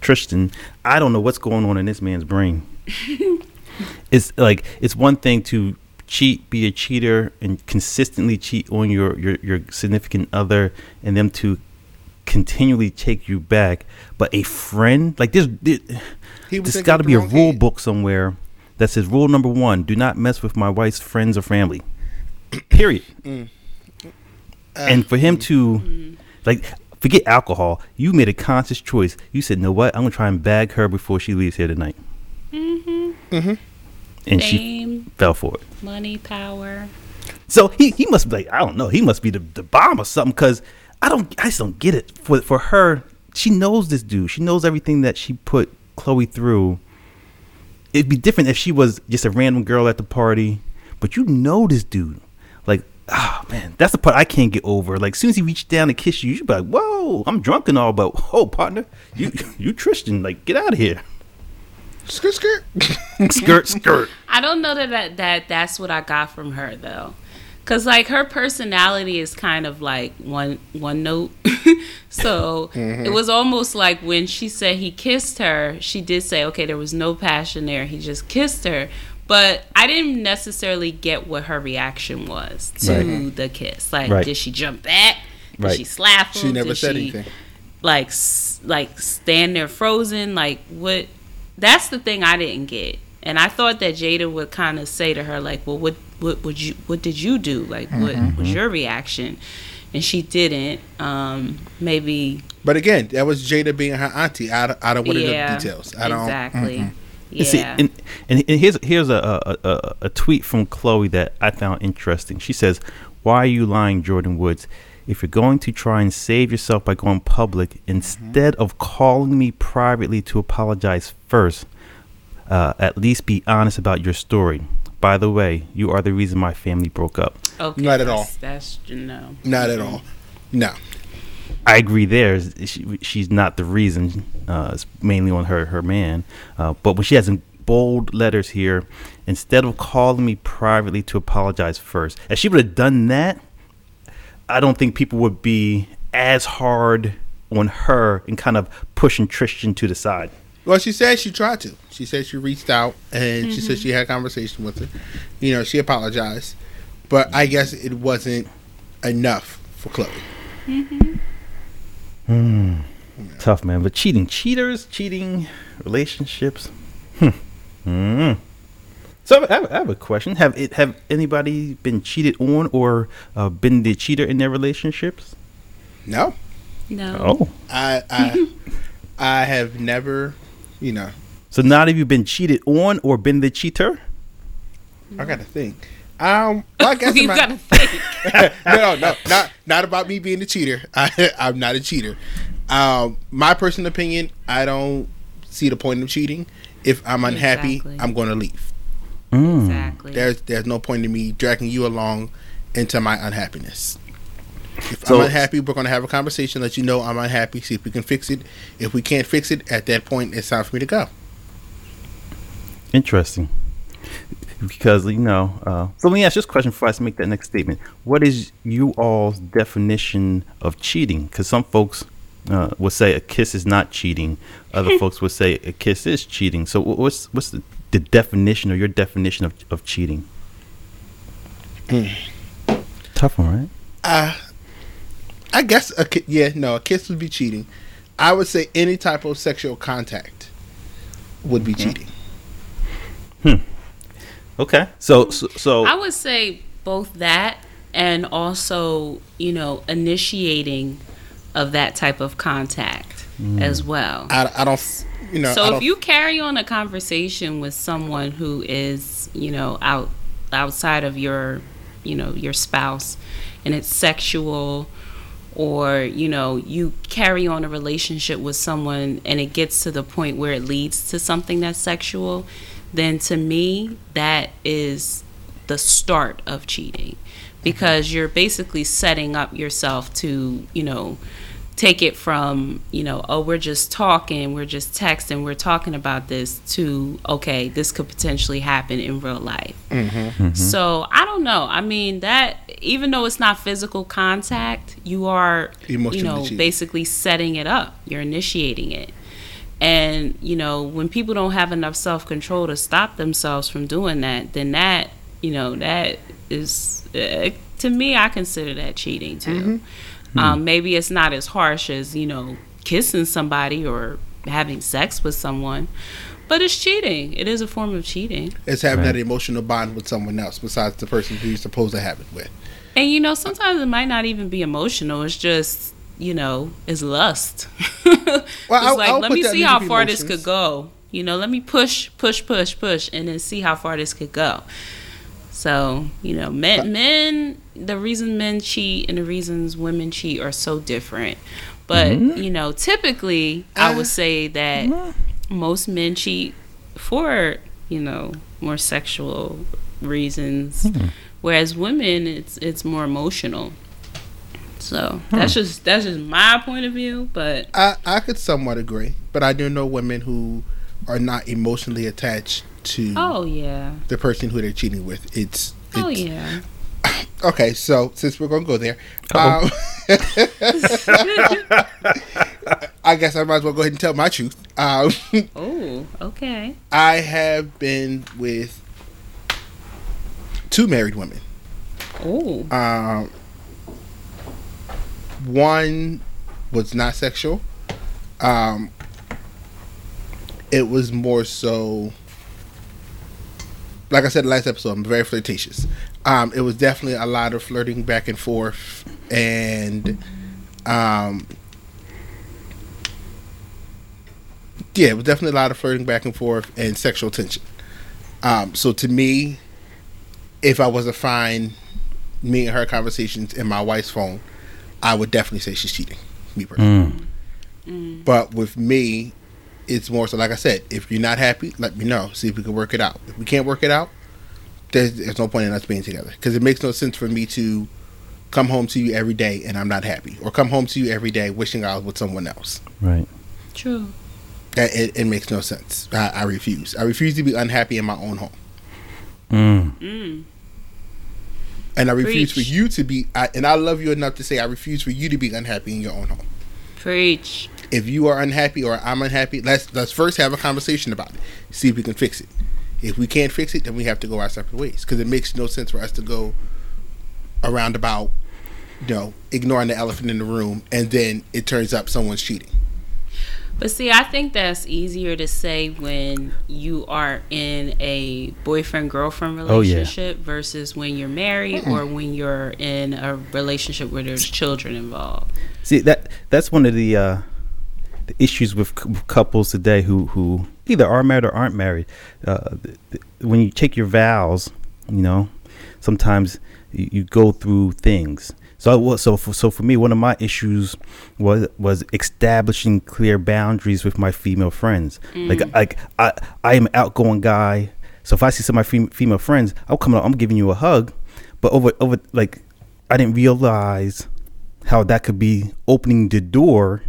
Tristan. I don't know what's going on in this man's brain. it's like it's one thing to cheat, be a cheater, and consistently cheat on your your, your significant other, and them to continually take you back. But a friend like this, this He was there's thinking got to be a rule head. book somewhere that says rule number one: do not mess with my wife's friends or family. Period. Mm. and for him to like forget alcohol, you made a conscious choice. You said, "No, what? I'm gonna try and bag her before she leaves here tonight." Mm-hmm. And she fell for it. money, power. So he, he must be like I don't know. He must be the, the bomb or something. Cause I don't I just don't get it. For for her, she knows this dude. She knows everything that she put Khloé through. It'd be different if she was just a random girl at the party, but you know this dude. Like, ah man, that's the part I can't get over. Like, as soon as he reached down to kiss you, you should be like, "Whoa, I'm drunk and all, but oh, partner, you you Tristan, like, get out of here." Skirt, skirt. Skirt, skirt. I don't know that, that that that's what I got from her though, cause like her personality is kind of like one one note. so mm-hmm. it was almost like when she said he kissed her, she did say, okay, there was no passion there. He just kissed her. But I didn't necessarily get what her reaction was to Right. the kiss. Like, Right. did she jump back? Did Right. she slap him? She never Did said she- anything. like like stand there frozen like what that's the thing i didn't get and i thought that jada would kind of say to her like well what what would you what did you do like what was your reaction and she didn't um maybe But again, that was Jada being her auntie. I, don't- I don't want to know yeah the details. I don't. exactly And yeah See, and, and and here's here's a, a, a, a tweet from Khloé that I found interesting. She says, "Why are you lying, Jordyn Woods? If you're going to try and save yourself by going public, instead of calling me privately to apologize first, uh, at least be honest about your story. By the way, you are the reason my family broke up. okay Not at all. that's, that's no Not at all. No. I agree. There, she, she's not the reason. Uh, it's mainly on her her man. Uh, but when she has in bold letters here, instead of calling me privately to apologize first, if she would have done that, I don't think people would be as hard on her and kind of pushing Tristan to the side. Well, she said she tried to. She said she reached out and she said Mm-hmm. she had a conversation with her. You know, she apologized, but I guess it wasn't enough for Khloé. Mm. Tough man, but cheating, cheaters, cheating relationships. Hmm. Mm. So I have, I have a question. Have it have anybody been cheated on or uh, been the cheater in their relationships? No, no Oh, I I I have never. You know, so not have you been cheated on or been the cheater? I got to think. Um, well, I guess you in my- gotta think no, no, not not about me being a cheater. I, I'm not a cheater. Um, my personal opinion, I don't see the point of cheating. If I'm unhappy, Exactly. I'm going to leave. Mm. exactly There's there's no point in me dragging you along into my unhappiness. If So- I'm unhappy, we're going to have a conversation, let you know I'm unhappy, see if we can fix it. If we can't fix it, at that point, it's time for me to go. Interesting. Because you know, uh, so let me ask this question before I to make that next statement. What is you all's definition of cheating? Because some folks uh, would say a kiss is not cheating. Other folks would say a kiss is cheating. So what's what's the, the definition or your definition of, of cheating? Tough one, right? Uh, I guess a ki- yeah, no, a kiss would be cheating. I would say any type of sexual contact would be cheating. Hmm. Okay. So so, so I would say both that and also, you know, initiating of that type of contact as well. I, I don't, you know. So if you carry on a conversation with someone who is, you know, out outside of your, you know, your spouse and it's sexual or, you know, you carry on a relationship with someone and it gets to the point where it leads to something that's sexual, then to me that is the start of cheating because you're basically setting up yourself to, you know, take it from you know oh we're just talking we're just texting we're talking about this to okay this could potentially happen in real life. Mm-hmm. Mm-hmm. So i don't know. I mean that even though it's not physical contact you are you know cheating. basically setting it up. You're initiating it. And you know when people don't have enough self-control to stop themselves from doing that then that you know that is uh, to me i consider that cheating too mm-hmm. Um, maybe it's not as harsh as you know kissing somebody or having sex with someone but it's cheating. It is a form of cheating. It's having Right. that emotional bond with someone else besides the person who you're supposed to have it with. and you know sometimes it might not even be emotional. It's just you know it's lust. It's I'll- like I'll let me see how the far this could go. You know let me push push push push and then see how far this could go so you know men men the reason men cheat and the reasons women cheat are so different. But mm-hmm. you know typically i Uh, would uh-huh. say that mm-hmm. most men cheat for you know more sexual reasons hmm. whereas women it's it's more emotional. So hmm. that's just that's just my point of view but I, I could somewhat agree, but I do know women who are not emotionally attached to oh yeah the person who they're cheating with. It's, it's oh yeah okay. So since we're gonna go there, um, I guess I might as well go ahead and tell my truth. Um, oh okay I have been with two married women. oh Um, one was not sexual. Um, it was more so, like I said last episode, I'm very flirtatious. Um, it was definitely a lot of flirting back and forth, and um, yeah, it was definitely a lot of flirting back and forth and sexual tension. Um, so to me, if I was to find me and her conversations in my wife's phone, I would definitely say she's cheating. Me personally. But with me, it's more so like I said, if you're not happy, let me know. See if we can work it out. If we can't work it out, there's, there's no point in us being together because it makes no sense for me to come home to you every day and I'm not happy, or come home to you every day wishing I was with someone else. right. true That- It, it makes no sense. I, I refuse. I refuse to be unhappy in my own home. Mm. mm. And I refuse Preach. for you to be, I, and I love you enough to say I refuse for you to be unhappy in your own home. preach If you are unhappy or I'm unhappy, let's let's first have a conversation about it. See if we can fix it. If we can't fix it, then we have to go our separate ways because it makes no sense for us to go around about, you know, ignoring the elephant in the room, and then it turns up someone's cheating. But see, I think that's easier to say when you are in a boyfriend girlfriend Oh, yeah. relationship versus when you're married or when you're in a relationship where there's children involved. See that that's one of the uh, the issues with cou- couples today who who either are married or aren't married. Uh, th- th- when you take your vows, you know, sometimes you, you go through things. So I was so for, so for me, one of my issues was was establishing clear boundaries with my female friends. Like like I I am an outgoing guy. So if I see some of my fem- female friends, I'll come up, I'm giving you a hug. but over over like I didn't realize how that could be opening the door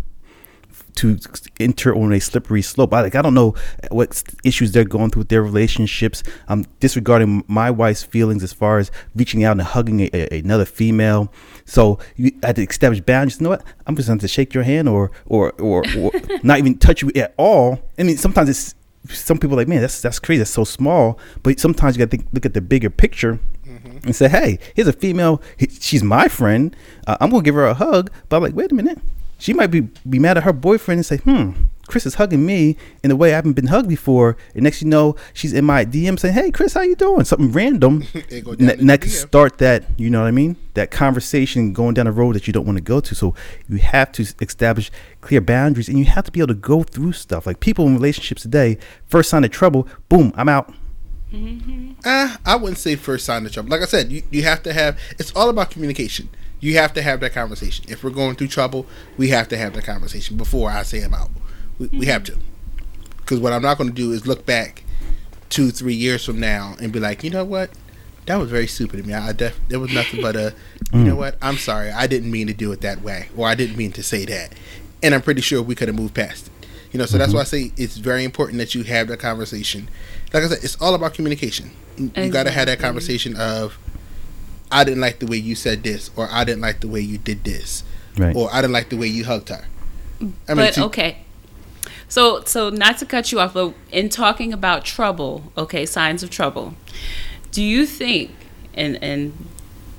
to enter on a slippery slope. I like I don't know what issues they're going through with their relationships. I'm disregarding my wife's feelings as far as reaching out and hugging a, a, another female. So you had to establish boundaries. You know what? I'm just going to shake your hand or or or, or not even touch you at all. I mean, sometimes it's some people are like, man, that's that's crazy. That's so small. But sometimes you got to look at the bigger picture mm-hmm. and say, hey, here's a female. She's my friend. Uh, I'm gonna give her a hug. But I'm like, wait a minute she might be be mad at her boyfriend and say, "Hmm, Chris is hugging me in a way I haven't been hugged before." And next you know, she's in my DM saying, "Hey, Chris, how you doing?" Something random, and that, that can start that. You know what I mean? That conversation going down a road that you don't want to go to. So you have to establish clear boundaries, and you have to be able to go through stuff. Like people in relationships today, first sign of trouble, boom, I'm out. Mm-hmm. Uh, I wouldn't say first sign of trouble. Like I said, you, you have to have. It's all about communication you have to have that conversation. If we're going through trouble, we have to have that conversation before I say I'm out. We, mm-hmm. we have to. Because what I'm not going to do is look back two, three years from now and be like, you know what? That was very stupid of me. I def- there was nothing but a, you mm. know what? I'm sorry. I didn't mean to do it that way, or I didn't mean to say that. And I'm pretty sure we could have moved past it. You know, so mm-hmm. that's why I say it's very important that you have that conversation. Like I said, it's all about communication. You got to have that conversation of, I didn't like the way you said this, or I didn't like the way you did this, right. or I didn't like the way you hugged her. I but mean, okay, so so not to cut you off, but in talking about trouble, okay, signs of trouble, do you think, and and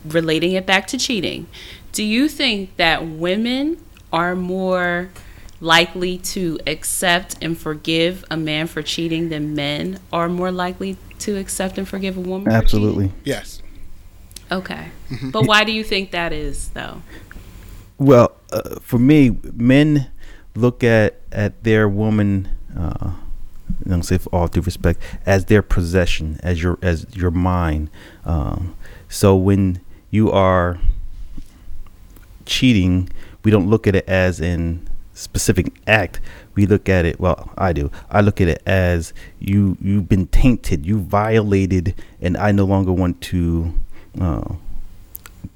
relating it back to cheating, do you think that women are more likely to accept and forgive a man for cheating than men are more likely to accept and forgive a woman? Absolutely. Yes. Okay. Mm-hmm. But why do you think that is, though? Well, uh, for me, men look at at their woman. Uh, I don't say for all due respect, as their possession, as your as your mine. Um, so when you are cheating, we don't look at it as in specific act. We look at it. Well, I do. I look at it as you you've been tainted, you violated, and I no longer want to uh,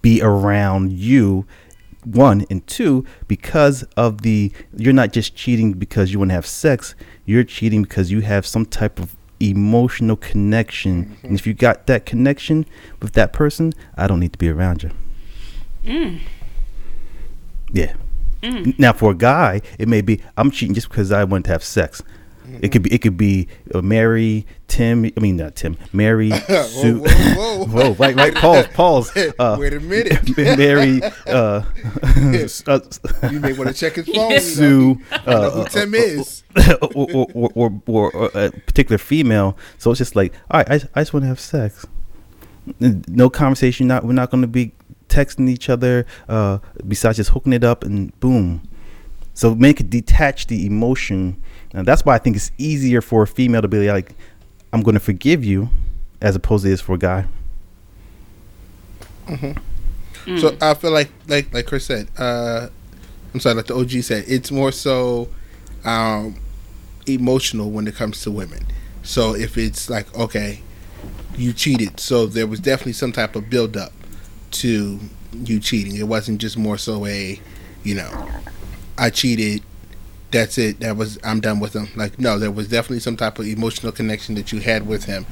be around you one and two because of the you're not just cheating because you want to have sex you're cheating because you have some type of emotional connection mm-hmm. and if you got that connection with that person i don't need to be around you mm. yeah mm. now for a guy it may be i'm cheating just because i want to have sex it could be it could be uh, Mary, Tim. I mean not Tim. Mary, Sue. whoa, whoa, whoa. whoa, right, right. Pause, pause. Uh, Wait a minute. Mary. Uh, you may want to check his phone. Sue. Know? who Tim is. or, or, or, or, a particular female. So it's just like, all right, I, I just want to have sex. No conversation. Not we're not going to be texting each other. Uh, besides just hooking it up and boom. So men could detach the emotion and that's why I think it's easier for a female to be like, I'm going to forgive you, as opposed to is for a guy. Mm-hmm. Mm. So I feel like, like, like Chris said, uh, I'm sorry, like the OG said, it's more so um, emotional when it comes to women. So if it's like, okay, you cheated, so there was definitely some type of build up to you cheating. It wasn't just more so a, you know, I cheated that's it. That was I'm done with him. Like no, there was definitely some type of emotional connection that you had with him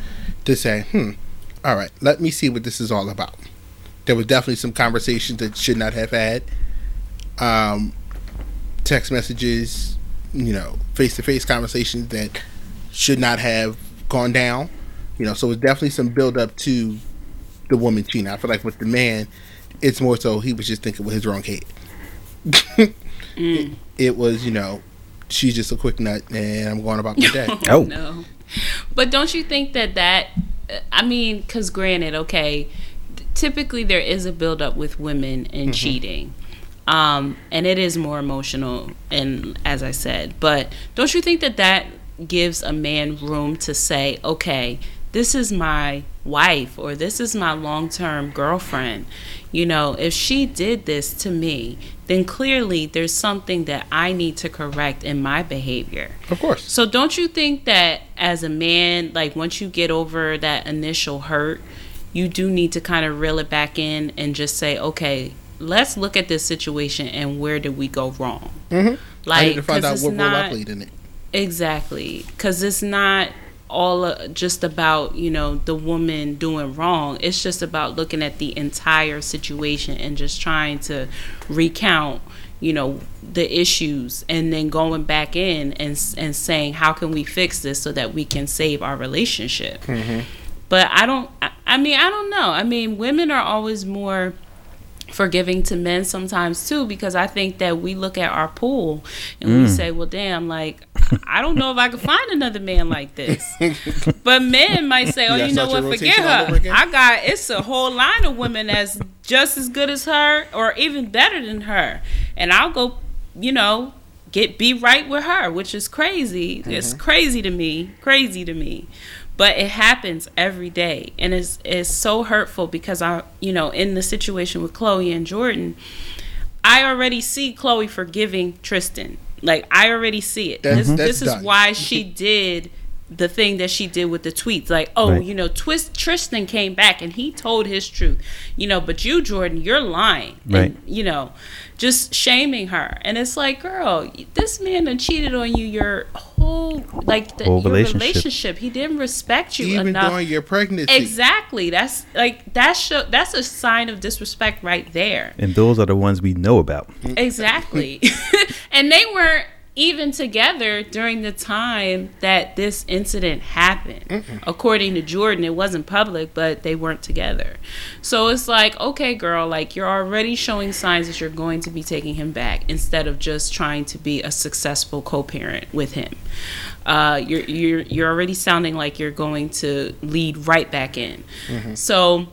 to say, hmm, all right, let me see what this is all about. There was definitely some conversations that should not have had. Um, text messages, you know, face to face conversations that should not have gone down. You know, so it's definitely some build up to the woman cheating. I feel like with the man, it's more so he was just thinking with his wrong head. mm. It, it was, you know, she's just a quick nut and I'm going about my day. oh. No. But don't you think that that, I mean, because granted, okay, typically there is a buildup with women and mm-hmm. cheating. Um, and it is more emotional, and as I said, but don't you think that that gives a man room to say, okay, this is my wife or this is my long term girlfriend. You know, if she did this to me, then clearly there's something that I need to correct in my behavior. Of course. So don't you think that as a man, like once you get over that initial hurt, you do need to kind of reel it back in and just say, okay, let's look at this situation and where did we go wrong? Mm-hmm. Like, I need to find out it's what role I not- played in it. Exactly, because it's not all uh, just about you know the woman doing wrong. It's just about looking at the entire situation and just trying to recount you know the issues and then going back in and and saying how can we fix this so that we can save our relationship. But I don't. I, I mean, I don't know. I mean, women are always more forgiving to men sometimes too because I think that we look at our pool and we say, "Well, damn, like I don't know if I could find another man like this." but men might say, "Oh, You you, know what? Forget rotation all over her. I got it's a whole line of women that's just as good as her or even better than her, and I'll go, you know." Get be right with her, which is crazy. It's mm-hmm. crazy to me, crazy to me but it happens every day and it's it's so hurtful because I you know in the situation with Khloé and Jordyn I already see Khloé forgiving Tristan like I already see it. This, this is why she did the thing that she did with the tweets like oh Right. you know twist Tristan came back and he told his truth you know but you Jordyn you're lying Right. and, you know just shaming her and it's like girl this man done cheated on you your whole like the, Whole your relationship. relationship he didn't respect you Even enough during your pregnancy. exactly that's like that's show, that's a sign of disrespect right there And those are the ones we know about. Mm. exactly and they weren't even together during the time that this incident happened. According to jordan it wasn't public but they weren't together. So it's like okay girl like you're already showing signs that you're going to be taking him back instead of just trying to be a successful co-parent with him. Uh, you're you're you're already sounding like you're going to lead right back in. So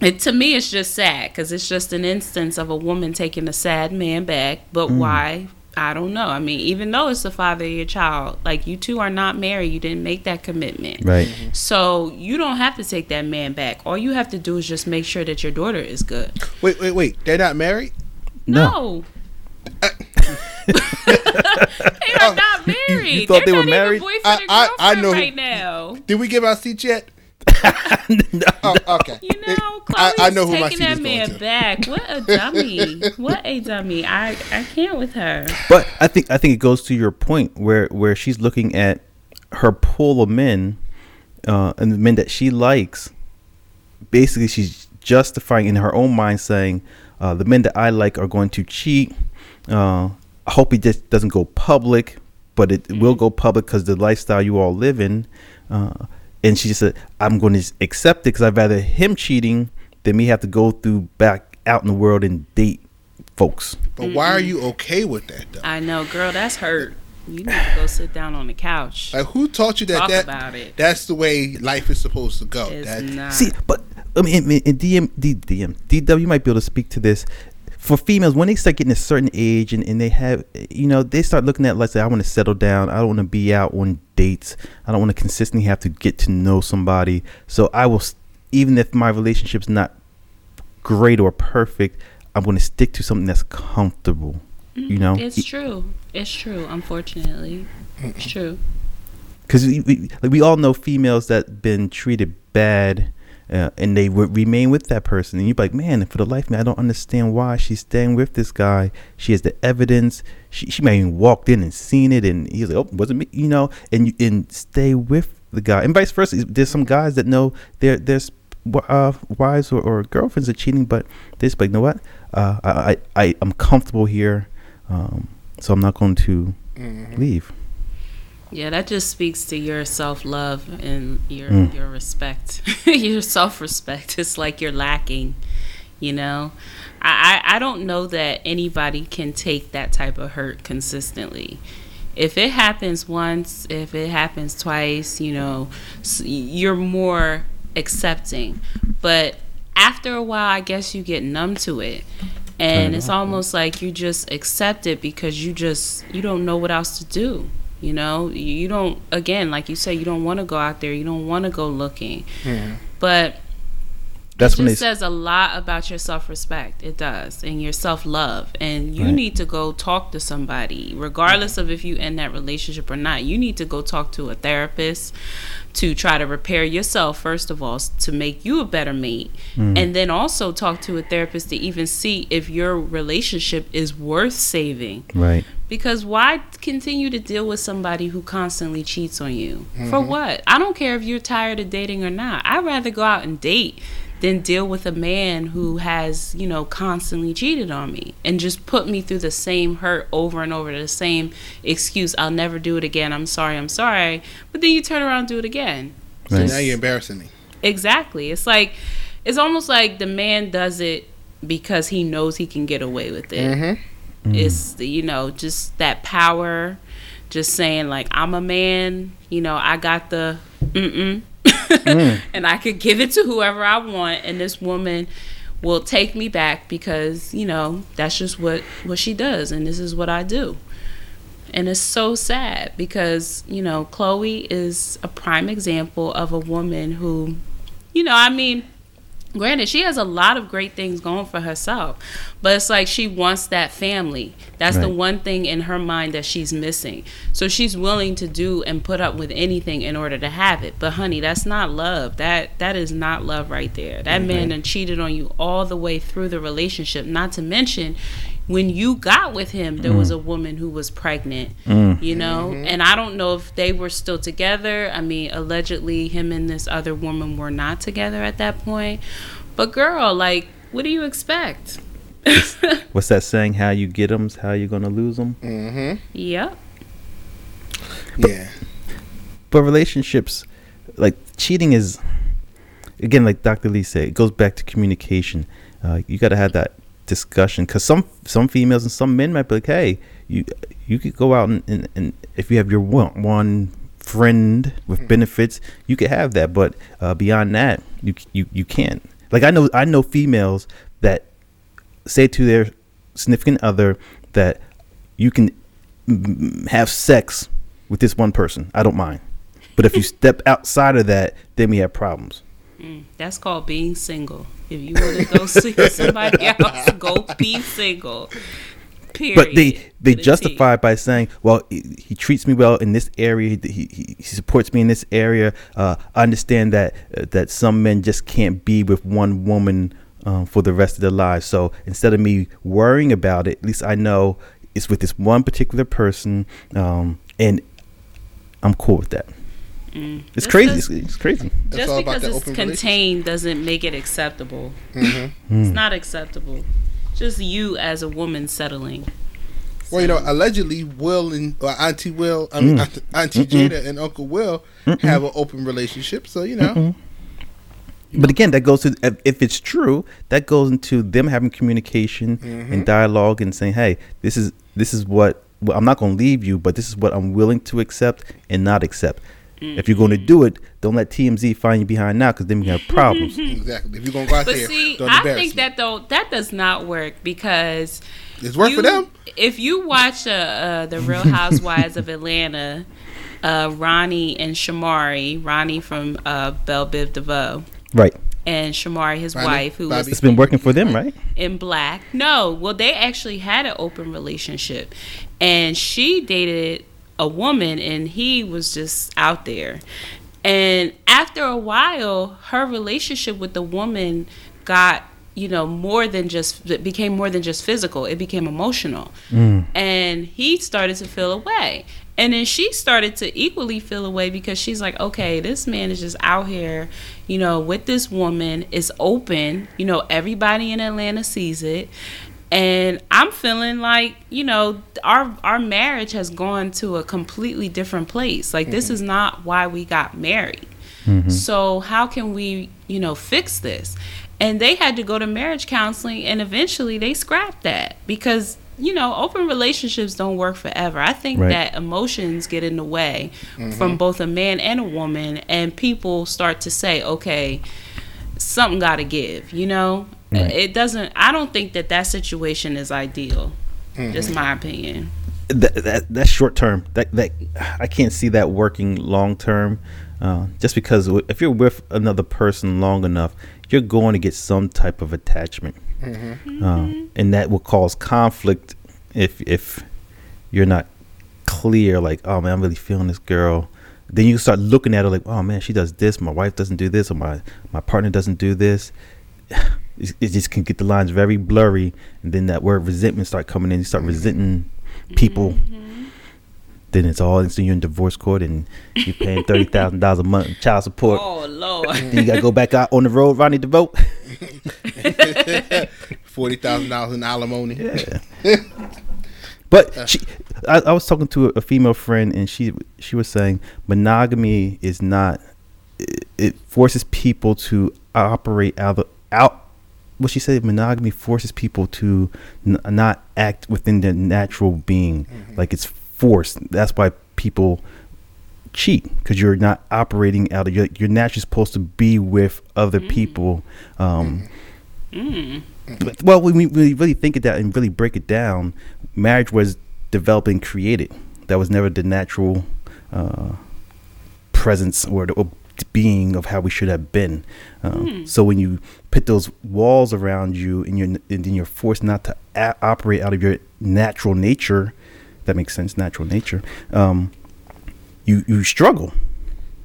it to me it's just sad because it's just an instance of a woman taking a sad man back but why i don't know i mean even though it's the father of your child like you two are not married you didn't make that commitment Right. Mm-hmm. so you don't have to take that man back all you have to do is just make sure that your daughter is good Wait, wait, wait. They're not married? No. no they are oh. not married. thought They're they were not even married? boyfriend I- and I- I know right now. Did we give our seats yet? Oh, okay. You know, I, Khloé's I know who my taking seat that is going man to. back. What a dummy! what a dummy! I I can't with her. But I think I think it goes to your point where where she's looking at her pool of men uh, and the men that she likes. Basically, she's justifying in her own mind, saying uh, the men that I like are going to cheat. Uh, I hope he just doesn't go public, but it will go public because the lifestyle you all live in. Uh, and she just said, "I'm going to accept it because I'd rather him cheating than me have to go through back out in the world and date folks." But why are you okay with that, though? I know, girl. That's hurt. You need to go sit down on the couch. Like, who taught you that, Talk that about it. that's the way life is supposed to go? It's That, not. See, but I mean, in, in DM, D, DM, DW, you might be able to speak to this. For females, when they start getting a certain age and, and they have, you know, they start looking at, let's say, I want to settle down. I don't want to be out on dates. I don't want to consistently have to get to know somebody. So I will, even if my relationship's not great or perfect, I'm going to stick to something that's comfortable. You mm-hmm. know, It's true. It's true. Unfortunately, it's true. because we, we, like we all know females that been treated bad uh, and they would remain with that person. And you're like man for the life of me i don't understand why she's staying with this guy. She has the evidence. She, she may even walked in and seen it and he's like oh wasn't me you know and you and stay with the guy. And vice versa there's some guys that know their their uh, wives or, or girlfriends are cheating but they're just like you know what? Uh, I, I, I i'm comfortable here um, so i'm not going to leave Yeah, that just speaks to your self love and your Mm. your respect, your self respect. It's like you're lacking, you know. I, I I don't know that anybody can take that type of hurt consistently. If it happens once, if it happens twice, you know, you're more accepting. But after a while, I guess you get numb to it. And it's almost like you just accept it because you just you don't know what else to do. You know, you don't again, like you say, you don't want to go out there, you don't want to go looking. But that's it when they just says a lot about your self-respect it does and your self-love and you Right. need to go talk to somebody regardless of if you end that relationship or not you need to go talk to a therapist to try to repair yourself first of all to make you a better mate mm. and then also talk to a therapist to even see if your relationship is worth saving right. because why continue to deal with somebody who constantly cheats on you? For mm-hmm. what? I don't care if you're tired of dating or not. I'd rather go out and date than deal with a man who has, you know, constantly cheated on me and just put me through the same hurt over and over, the same excuse, I'll never do it again. I'm sorry, I'm sorry. But then you turn around and do it again. So Right. now you're embarrassing me. Exactly. It's like it's almost like the man does it because he knows he can get away with it. Mm-hmm. It's you know just that power, just saying like I'm a man. You know I got the mm mm, Mm. and I could give it to whoever I want, and this woman will take me back because you know that's just what what she does, and this is what I do. And it's so sad because, you know, Khloé is a prime example of a woman who, you know, I mean, granted, she has a lot of great things going for herself, but it's like she wants that family. That's the one thing in her mind that she's missing. So she's willing to do and put up with anything in order to have it. But honey, that's not love. That that is not love right there. That man done cheated on you all the way through the relationship. Not to mention when you got with him, there was a woman who was pregnant, you know? And I don't know if they were still together. I mean, allegedly, him and this other woman were not together at that point. But, girl, like, what do you expect? What's that saying? How you get them's how you gonna lose them. Mm-hmm. yep. Yeah. But relationships, like cheating, is again, like Dr. Lee said, it goes back to communication. Uh, you got to have that discussion because some some females and some men might be like, hey, you you could go out and, and, and if you have your one, one friend with benefits, you could have that. But uh, beyond that, you you you can't. Like I know I know females that say to their significant other that you can have sex with this one person. I don't mind. But if you step outside of that, then we have problems. Mm, that's called being single. If you want to go see somebody else, go be single. Period. But they they With justify by saying, "Well, he, he treats me well in this area. He, he, he supports me in this area. Uh, I understand that uh, that some men just can't be with one woman um, for the rest of their lives. So instead of me worrying about it, at least I know it's with this one particular person, um, and I'm cool with that. Mm. It's Just crazy. as- It's, it's crazy. Just because it's contained doesn't make it acceptable. Mm-hmm. It's not acceptable. Just you as a woman settling. Well, you know, allegedly, Will and or Auntie Will, I mean, Mm. Auntie, Auntie Jada and Uncle Will have an open relationship. So you know, But again, that goes to if- if it's true, that goes into them having communication and dialogue and saying, "Hey, this is this is what well, I'm not going to leave you, but this is what I'm willing to accept and not accept. If you're going to do it, don't let TMZ find you behind now, because then we have problems. exactly. If you're gonna go out But there, see, don't I think that though that does not work because it's work you- for them. If you watch uh, uh, the Real Housewives of Atlanta, uh, Ronnie and Shamari, Ronnie from uh, Bell Biv DeVoe, right? and Shamari, his Ronnie, wife, who Bobby. was It's been working for them, right? in black. No, well, they actually had an open relationship, and she dated a woman, and he was just out there. And after a while, her relationship with the woman got you know more than just it became more than just physical. It became emotional. Mm. And he started to feel away. And then she started to equally feel away because she's like okay this man is just out here you know with this woman. It's open. You know everybody in atlanta sees it and i'm feeling like you know our our marriage has gone to a completely different place like this mm-hmm. is not why we got married mm-hmm. so how can we, you know, fix this? And they had to go to marriage counseling and eventually they scrapped that because, you know, open relationships don't work forever. I think Right. that emotions get in the way mm-hmm. from both a man and a woman and people start to say, "Okay, something got to give," you know? Right. It doesn't I don't think that that situation is ideal. Just my opinion. that, that that's short term. That that I can't see that working long term. Uh, just because if you're with another person long enough, you're going to get some type of attachment, Uh, and that will cause conflict if if you're not clear. Like, oh man, I'm really feeling this girl. Then you start looking at her like, oh man, she does this. My wife doesn't do this, or my my partner doesn't do this. It, it just can get the lines very blurry, and then that word resentment start coming in. You start resenting people. Mm-hmm. Then it's all instant you're in divorce court, and you're paying thirty thousand dollars a month in child support. Oh Lord. Then you gotta go back out on the road, Ronnie DeVoe. Forty thousand dollars in alimony. Yeah. But she, I, I was talking to a, a female friend, and she she was saying monogamy is not. It, it forces people to operate out of, out. What she said, monogamy forces people to n- not act within their natural being, like it's forced. That's why people cheat because you're not operating out of your. You're naturally supposed to be with other people. Um, but- well, when we really, really think of that and really break it down, marriage was developed and created. That was never the natural uh, presence or the or being of how we should have been. Um, So when you put those walls around you and you're and then you're forced not to a- operate out of your natural nature, that makes sense. Natural nature. Um, you you struggle.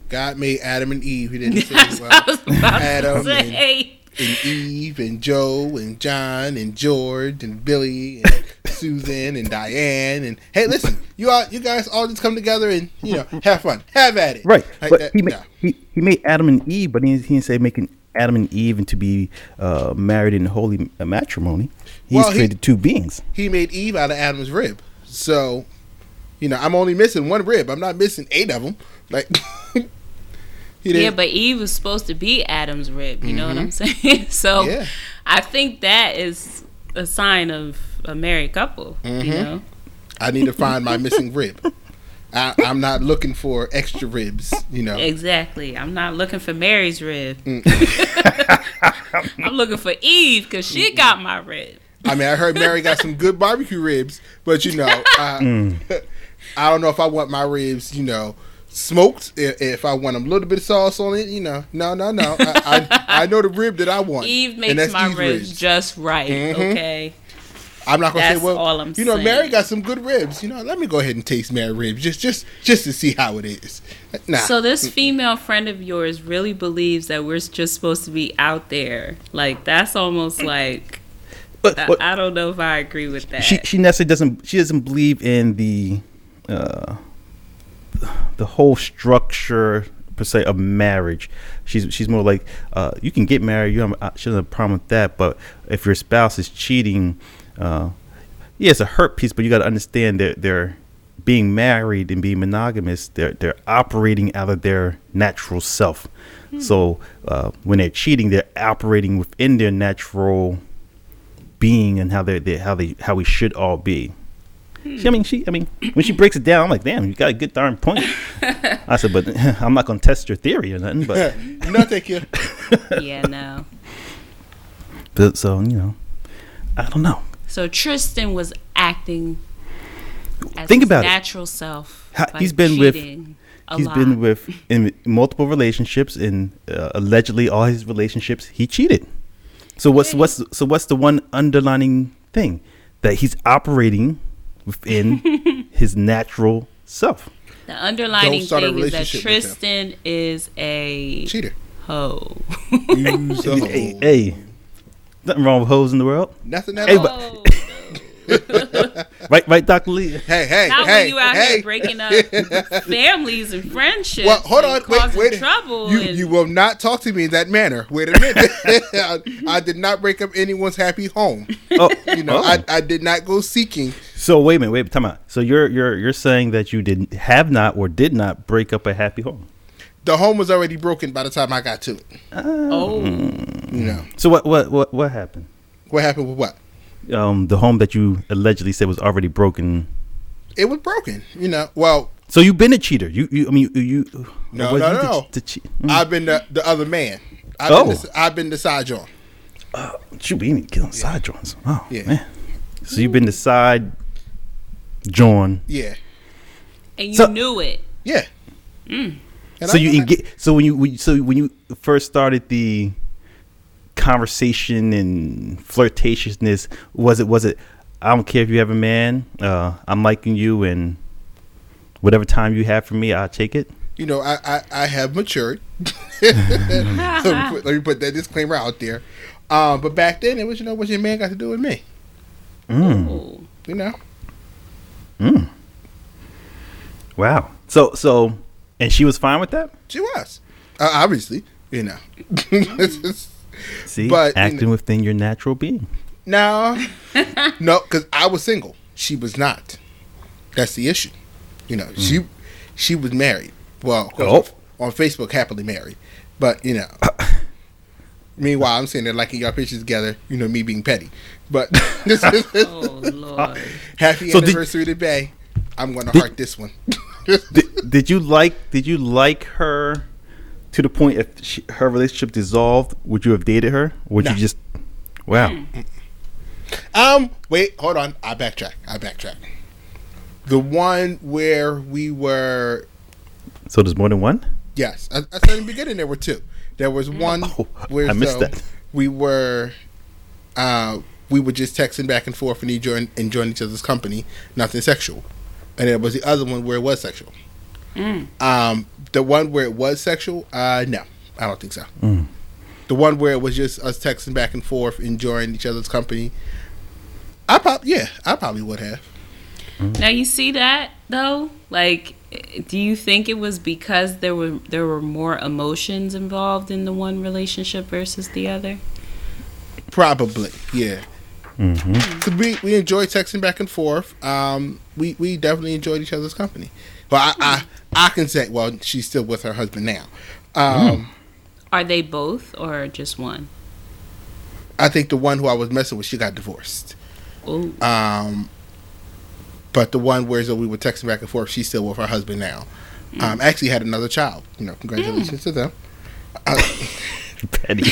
God made Adam and Eve. He didn't say well, I was about Adam to and, Eve and Joe and John and George and Billy and Susan and Diane and hey, listen, you all you guys all just come together and you know have fun, have at it. Right, Like but that- he, made, no. he he made Adam and Eve, but he, he didn't say making Adam and Eve and to be uh, married in holy matrimony. He's Well, he- created two beings. he made Eve out of Adam's rib. So, you know, I'm only missing one rib. I'm not missing eight of them. Like, he Yeah, didn't. but Eve was supposed to be Adam's rib. You know what I'm saying? so Yeah. I think that is a sign of a married couple. You know, I need to find my missing rib. I, I'm not looking for extra ribs. You know, exactly. I'm not looking for Mary's rib. Mm. I'm looking for Eve because she got my rib. I mean, I heard Mary got some good barbecue ribs, but you know, uh, I don't know if I want my ribs, you know, smoked. If, if I want a little bit of sauce on it, you know, no, no, no. I, I, I know the rib that I want. Eve and makes that's my Eve's ribs just right. Okay. I'm not gonna That's say well. all I'm you know, saying. Mary got some good ribs. You know, let me go ahead and taste Mary ribs just, just, just to see how it is. Nah. So this female friend of yours really believes that we're just supposed to be out there. Like that's almost like But, I, I don't know if I agree with that. she she necessarily doesn't she doesn't believe in the uh, the whole structure per se of marriage. She's she's more like uh, you can get married. You have, uh, she doesn't have a problem with that. But if your spouse is cheating, uh, yeah, it's a hurt piece. But you got to understand that they're being married and being monogamous. They're they're operating out of their natural self. So uh, when they're cheating, they're operating within their natural being and how they how they how we should all be. She, I mean, she. I mean, when she breaks it down, I'm like, damn, you got a good darn point. I said, but I'm not gonna test your theory or nothing. But, no, thank you. yeah, no. but so you know, I don't know. So Tristan was acting as Think his about it. natural self. How- by he's been with- cheating a He's lot. been with in multiple relationships, and uh, allegedly all his relationships he cheated. So what's what's so what's the one underlining thing that he's operating within his natural self? the underlining Don't start a thing is that relationship with him. Tristan is a Cheater. hoe. Use a Hey, hoe. hey, nothing wrong with hoes in the world, Nothing at Hey, all. but- oh. right? Right, Doctor Lee. Hey, hey, Not hey, when you out hey. here breaking up families and friendships. Well, hold and on, wait, causing wait. Trouble You and- you will not talk to me in that manner. Wait a minute. I, I did not break up anyone's happy home. Oh, You know, oh. I, I did not go seeking. So wait a minute, wait, time out. So you're you're you're saying that you didn't have not or did not break up a happy home. The home was already broken by the time I got to it. Ah. oh, You know So what what what what happened? what happened with what? Um, the home that you allegedly said was already broken. It was broken. You know. Well, So you've been a cheater. You you I mean you. you No, no, you no. the che- mm. I've been the, the other man. I've Oh. been the, I've been the side John. Shoot, we ain't killing side joints. Oh Yeah. man. So you've been the side John. Yeah, and you So- knew it. yeah. And so I you know engage. So when you- so when you first started the conversation and flirtatiousness? Was it was it? I don't care if you have a man. Uh, I'm liking you, and whatever time you have for me, I'll take it. You know, I I, I have matured. let, me put, let me put that disclaimer out there. Um, but back then, it was you know what your man got to do with me. Mm. You know, Mm. Wow. So so, and she was fine with that. she was uh, obviously. You know, See, But, you acting within your natural being. no, no, because I was single. She was not. That's the issue. You know, she mm. she was married. Well, of course, oh. on Facebook, happily married. But you know, meanwhile, I'm sitting there liking y'all pictures together. You know, me being petty. But this is Oh Lord. happy So did- anniversary to Bay. I'm going to heart this one. did, did you like did you like her to the point if she, her relationship dissolved would you have dated her would No. you just wow um, wait, hold on. I backtrack. I backtrack. The one where we were so there's more than one Yes, I, I said in the beginning there were two. There was one Oh, where I missed so that. we were, uh, we were just texting back and forth and enjoying enjoying each other's company, nothing sexual. And there was the other one where it was sexual. Mm. Um, the one where it was sexual, uh, no, I don't think so. Mm. The one where it was just us texting back and forth, enjoying each other's company. I pop, yeah, I probably would have. Now you see that though? Like do you think it was because there were there were more emotions involved in the one relationship versus the other? Probably, yeah. hmm 'Cause we we enjoyed texting back and forth. Um, we we definitely enjoyed each other's company. But I I, I can say, well, she's still with her husband now. Um, Are they both or just one? I think the one who I was messing with, she got divorced. Ooh. Um, but the one where so we were texting back and forth, she's still with her husband now. Um, actually had another child. You know, congratulations to them. Uh, petty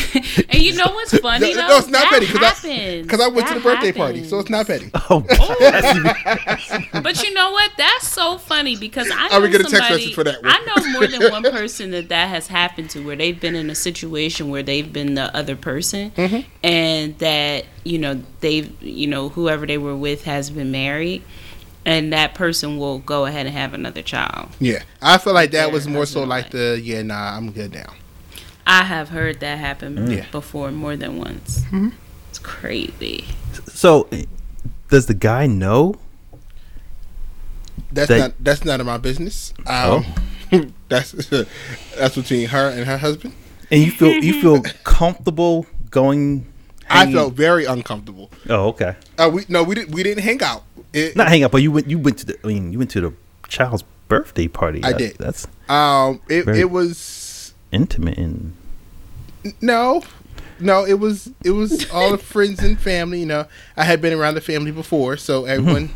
And you know what's funny No, though? no, it's not that petty, 'cause I- happens. Because I went to the That birthday party, so it's not petty. oh But you know what? That's so funny because I know I would get a text somebody. message for that one. I know more than one person that that has happened to, where they've been in a situation where they've been the other person, Mm-hmm. and that you know they've you know whoever they were with has been married, and that person will go ahead and have another child. Yeah, I feel like that was more so like the yeah, nah, I'm good now. I have heard that happen Yeah. before more than once. Mhm. It's crazy. so does the guy know That's That- not that's none of my business. Um, that's that's between her and her husband. and you feel you feel comfortable going I felt very uncomfortable. oh okay Uh, we no, we didn't we didn't hang out. It, not hang out, but you went you went to the i mean you went to the child's birthday party I That- did. that's um, it Very- it was intimate and no, no, it was it was all the friends and family. You know, I had been around the family before, so everyone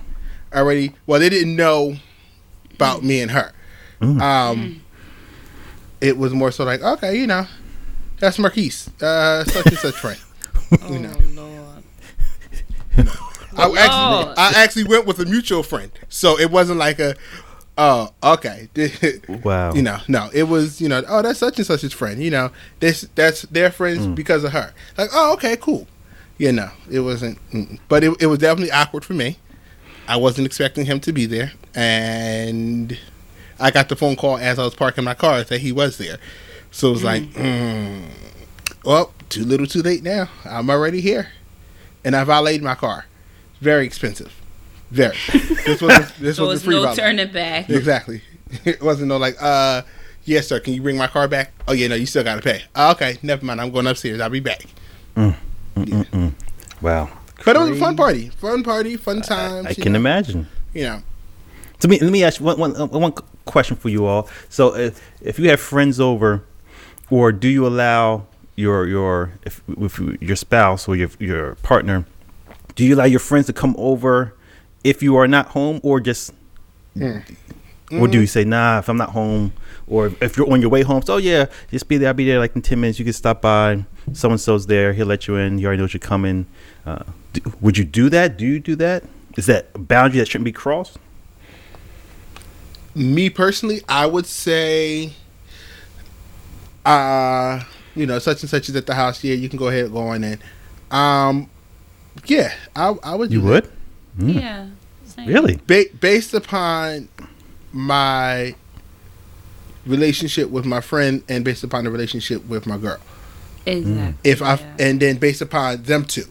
already. Well, they didn't know about me and her. Mm. Um, it was more so like, okay, you know, that's Marquise, uh, such and such friend. you know. Lord. I actually, Lord. I actually went with a mutual friend, so it wasn't like a, oh, okay, wow you know, no, it was, you know, oh, that's such and such's friend, you know, this that's their friends because of her. Like, oh, okay, cool. You know, it wasn't, mm. but it it was definitely awkward for me. I wasn't expecting him to be there, and I got the phone call as I was parking my car that he was there. So it was like, mm, well, too little, too late now. I'm already here, and I valeted my car. Very expensive, very. This was this So was it's a free no valet. turning back. Exactly. It wasn't no like, uh, yes, sir. Can you bring my car back? Oh yeah, no, you still gotta pay. Oh, okay, never mind. I'm going upstairs. I'll be back. Mm-mm. wow But it was a fun party, fun party, fun I. I can know, imagine You know, So me, let me ask you one, one, uh, one question for you all. So if, if you have friends over, or do you allow your your if with your spouse or your your partner, do you allow your friends to come over if you are not home, or just, or do you say nah if I'm not home, or if you're on your way home? So yeah, just be there. I'll be there like in ten minutes. You can stop by. So and so's there. He'll let you in. You already know you're coming. Uh, do, would you do that? Do you do that? Is that a boundary that shouldn't be crossed? me personally, I would say, uh, you know, such and such is at the house. Yeah, you can go ahead and go on in. Um, yeah, I I would. do You that. Would? Mm. Yeah. same. Really? ba- based upon my relationship with my friend and based upon the relationship with my girl. Exactly. If I yeah. and then based upon them two,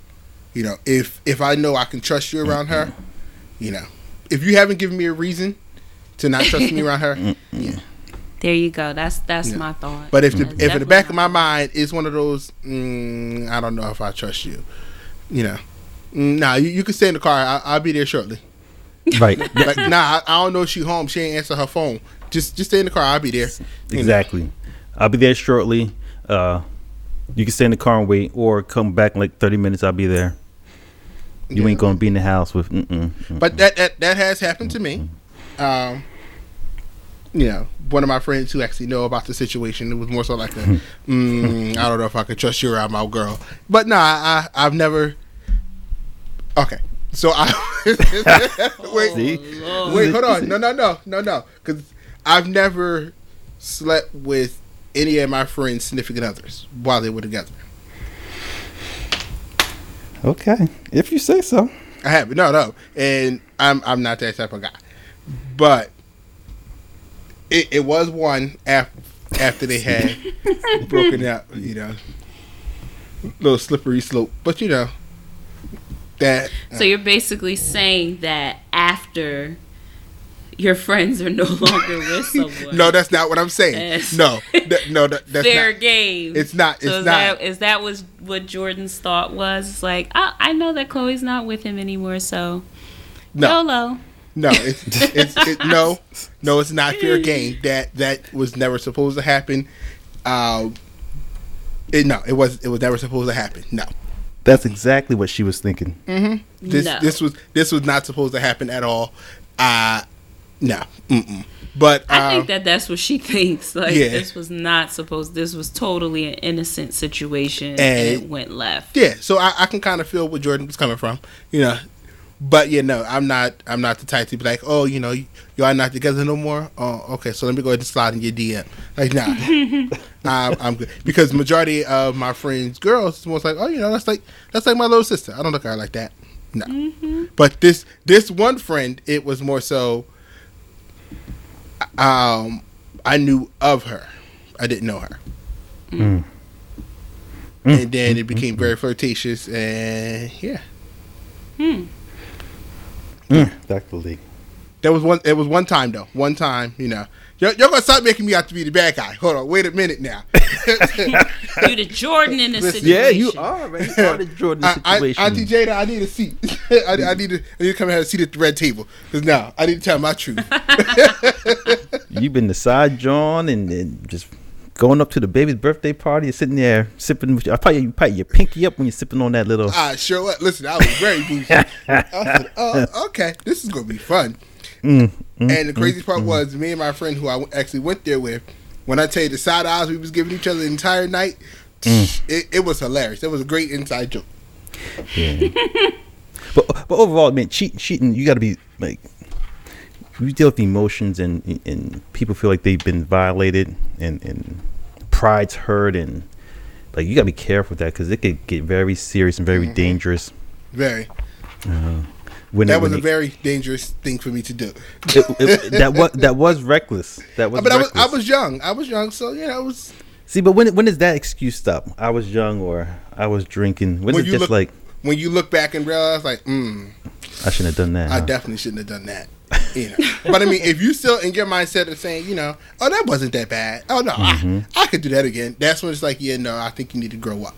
you know, if if I know I can trust you around her, you know, if you haven't given me a reason to not trust me around her, yeah. There you go. That's that's Yeah. my thought. But if the, That's if in the back of my mind it's one of those, mm, I don't know if I trust you, you know, mm, nah, you, you can stay in the car. I, I'll be there shortly. Right. Like, nah, I, I don't know if she home. She ain't answer her phone. Just just stay in the car. I'll be there. You know. Exactly. I'll be there shortly. Uh, you can stay in the car and wait, or come back in like thirty minutes. I'll be there. You Yeah. ain't gonna be in the house with. Mm-mm, mm. But that, that that has happened to me. Um, you know, one of my friends who actually know about the situation. It was more so like a, mm, I don't know if I could trust you around my girl. But nah, I I've never. Okay, so I wait See? wait hold on no no no no no because I've never slept with any of my friends' significant others while they were together. Okay, if you say so. I haven't. No, no. And I'm I'm not that type of guy. But it, it was one after after they had broken up, you know. Little slippery slope. But you know that So you're basically saying that after your friends are no longer with someone. No, that's not what I'm saying. No. That, no, that, that's fair not. game. It's not. It's so is not. that is that was what Jordyn's thought was? It's like I, I know that Khloé's not with him anymore, so no. YOLO. No, it's, it's it, no, no. It's not fair game. That that was never supposed to happen. Um, it, no, it was it was never supposed to happen. No, That's exactly what she was thinking. this No. this was this was not supposed to happen at all. Uh no, mm-mm. But I um, think that that's what she thinks. Like yeah. this was not supposed. This was totally an innocent situation, and, And- it went left. yeah. So I, I can kind of feel where Jordyn was coming from. You know. But yeah, no, I'm not. I'm not the type to be like, oh, you know, you, you are not together no more. Oh, okay. So let me go ahead and slide in your DM. Like, nah, I'm, I'm good because majority of my friends' girls is most like, oh, you know, that's like that's like my little sister. I don't look at her like that. No. But this this one friend, it was more so. Um, I knew of her. I didn't know her. Mm. And then it became very flirtatious, and yeah, Hmm. Mm. the league. there was one. It was one time though. One time, you know, you're, you're gonna stop making me out to be the bad guy. Hold on, wait a minute now. You the Jordyn in the Listen. situation. Yeah, you are, man. You are the Jordyn I, I, situation. Auntie Jada, I need a seat. I, I need to. I need to come and have a seat at the red table. Cause now I need to tell my truth. You've been the side John and, and just going up to the baby's birthday party and sitting there sipping. With your, I probably you probably your pinky up when you're sipping on that little. I sure was. Listen, I was very bougie. I said, "Oh, okay, this is gonna be fun." Mm, mm, And the crazy part was, me and my friend who I actually went there with, when I tell you the side eyes we was giving each other the entire night, it, it was hilarious. It was a great inside joke. Yeah. but but overall, man, cheat, cheating. You got to be like. We deal with emotions and and people feel like they've been violated and and pride's hurt and like you got to be careful with that because it could get very serious and very dangerous. Very. When That it- was a it- very dangerous thing for me to do. it, that was that was reckless. That was but I was. I was young. I was young, so know, it was See, but when when does that excuse stop? I was young or I was drinking. When, When is it you just look- like when you look back and realize, like, mm, I shouldn't have done that? I huh? definitely shouldn't have done that. You know, but I mean, if you still in your mindset of saying, you know, oh, that wasn't that bad. Oh no, Mm-hmm. I, I could do that again. That's when it's like, yeah, no, I think you need to grow up.